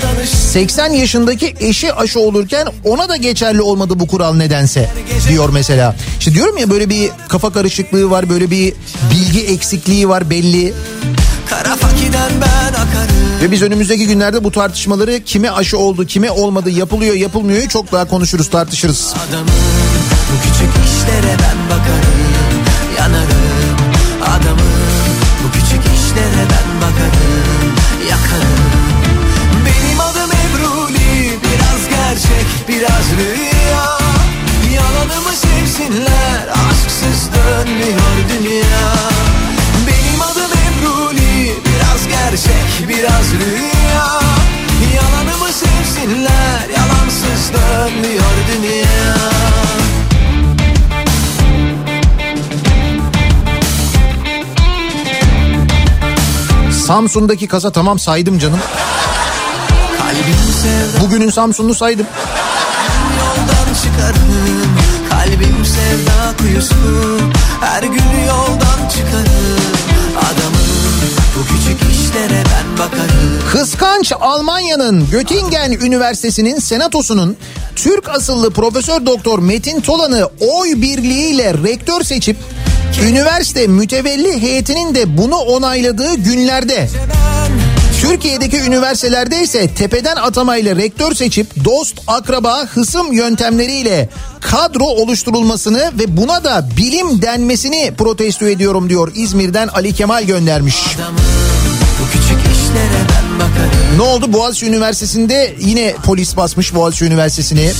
Speaker 3: danış
Speaker 2: 80 yaşındaki eşi aşı olurken ona da geçerli olmadı bu kural nedense diyor mesela. İşte diyorum ya böyle bir kafa karışıklığı var böyle bir bilgi eksikliği var belli. Ve biz önümüzdeki günlerde bu tartışmaları kime aşı oldu kime olmadı yapılıyor yapılmıyor çok daha konuşuruz tartışırız.
Speaker 3: Adamım bu küçük işlere ben bakarım Yanarım adamım bu küçük işlere ben bakarım Yakarım. Benim adım Ebruli biraz gerçek biraz rüya. Yalanımı sevsinler aşksız dönmüyor dünya. Benim adım Ebruli biraz gerçek biraz rüya. Yalanımı sevsinler yalansız dönmüyor dünya
Speaker 2: Samsun'daki kasa tamam saydım canım. Bugünün Samsun'unu saydım.
Speaker 3: çıkarım Kalbim sevda kuyusu Her gün yoldan çıkarım Adamım bu küçük işlere ben bakarım
Speaker 2: Kıskanç Almanya'nın Göttingen Üniversitesi'nin senatosunun Türk asıllı Profesör Doktor Metin Tolan'ı oy birliğiyle rektör seçip üniversite mütevelli heyetinin de bunu onayladığı günlerde Türkiye'deki üniversitelerde ise tepeden atamayla rektör seçip dost, akraba, hısım yöntemleriyle kadro oluşturulmasını ve buna da bilim denmesini protesto ediyorum diyor. İzmir'den Ali Kemal göndermiş. Ne oldu? Boğaziçi Üniversitesi'nde yine polis basmış Boğaziçi Üniversitesi'ni.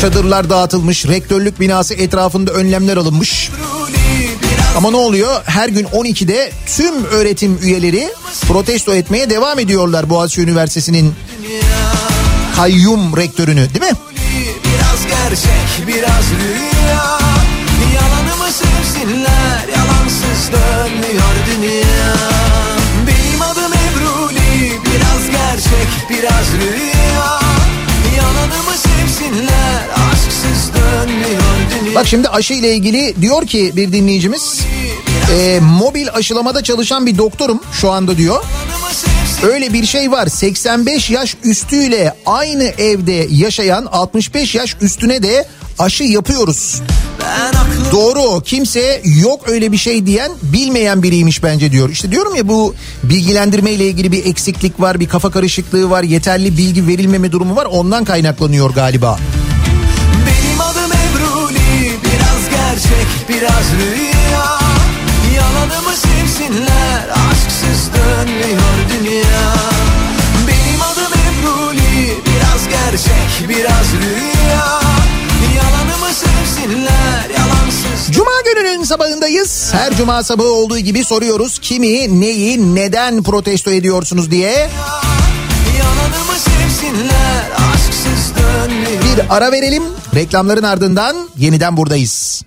Speaker 2: Çadırlar dağıtılmış, rektörlük binası etrafında önlemler alınmış. Ama ne oluyor? Her gün 12'de tüm öğretim üyeleri protesto etmeye devam ediyorlar Boğaziçi Üniversitesi'nin kayyum rektörünü değil mi?
Speaker 3: Biraz gerçek biraz rüya Yalanımı sevsinler yalansız dönmüyor dünya
Speaker 2: Bak şimdi aşı ile ilgili diyor ki bir dinleyicimiz e, mobil aşılamada çalışan bir doktorum şu anda diyor. Öyle bir şey var 85 yaş üstüyle aynı evde yaşayan 65 yaş üstüne de aşı yapıyoruz. Doğru kimse yok öyle bir şey diyen bilmeyen biriymiş bence diyor. İşte diyorum ya bu bilgilendirme ile ilgili bir eksiklik var bir kafa karışıklığı var yeterli bilgi verilmeme durumu var ondan kaynaklanıyor galiba.
Speaker 3: Biraz rüya Yalanımı sevsinler Aşksız dönmüyor dünya Benim adım Ebruli Biraz gerçek biraz rüya Yalanımı sevsinler Yalansız
Speaker 2: Cuma gününün sabahındayız. Her cuma sabahı olduğu gibi soruyoruz kimi, neyi, neden protesto ediyorsunuz diye.
Speaker 3: Yalanımı sevsinler Aşksız dönmüyor
Speaker 2: Bir ara verelim. Reklamların ardından yeniden buradayız.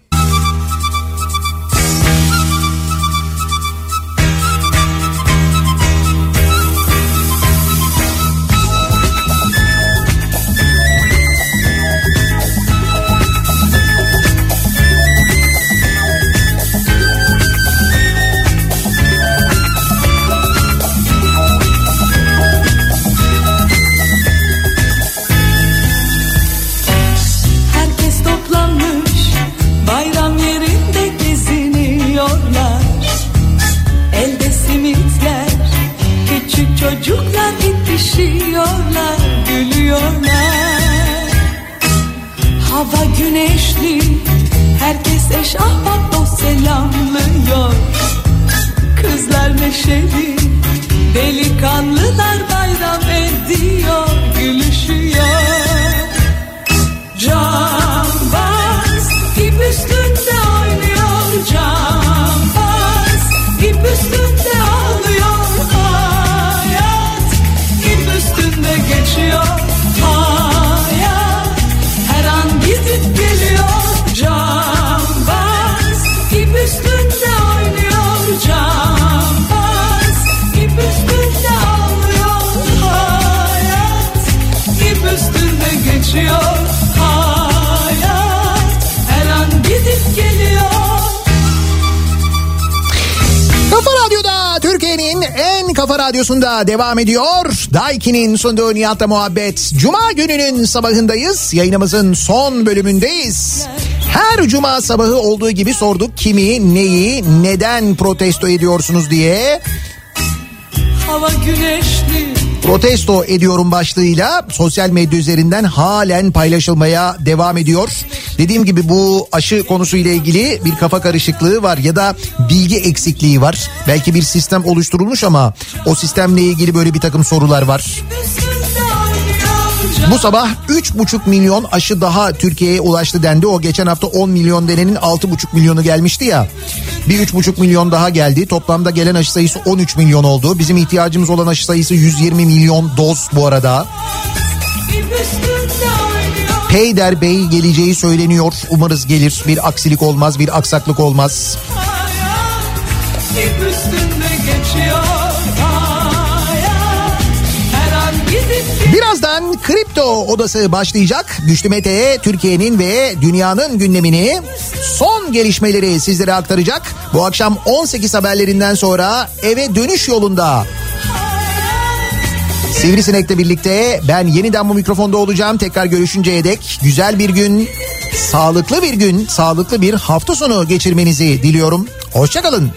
Speaker 2: Radyosu'nda devam ediyor. Daiki'nin sunduğu Nihat'la muhabbet. Cuma gününün sabahındayız. Yayınımızın son bölümündeyiz. Her cuma sabahı olduğu gibi sorduk kimi, neyi, neden protesto ediyorsunuz diye.
Speaker 4: Hava güneşli
Speaker 2: Protesto ediyorum başlığıyla sosyal medya üzerinden halen paylaşılmaya devam ediyor. Dediğim gibi bu aşı konusuyla ilgili bir kafa karışıklığı var ya da bilgi eksikliği var. Belki bir sistem oluşturulmuş ama o sistemle ilgili böyle bir takım sorular var. Bu sabah 3,5 milyon aşı daha Türkiye'ye ulaştı dendi. O geçen hafta 10 milyon denenin 6,5 milyonu gelmişti ya. Bir 3,5 milyon daha geldi. Toplamda gelen aşı sayısı 13 milyon oldu. Bizim ihtiyacımız olan aşı sayısı 120 milyon doz bu arada. Peyder Bey geleceği söyleniyor. Umarız gelir. Bir aksilik olmaz, bir aksaklık olmaz.
Speaker 4: Üstünde geçiyor
Speaker 2: kripto odası başlayacak. Güçlü Mete Türkiye'nin ve dünyanın gündemini son gelişmeleri sizlere aktaracak. Bu akşam 18 haberlerinden sonra eve dönüş yolunda Sivrisinek'le birlikte ben yeniden bu mikrofonda olacağım. Tekrar görüşünceye dek güzel bir gün, sağlıklı bir gün, sağlıklı bir hafta sonu geçirmenizi diliyorum. Hoşçakalın.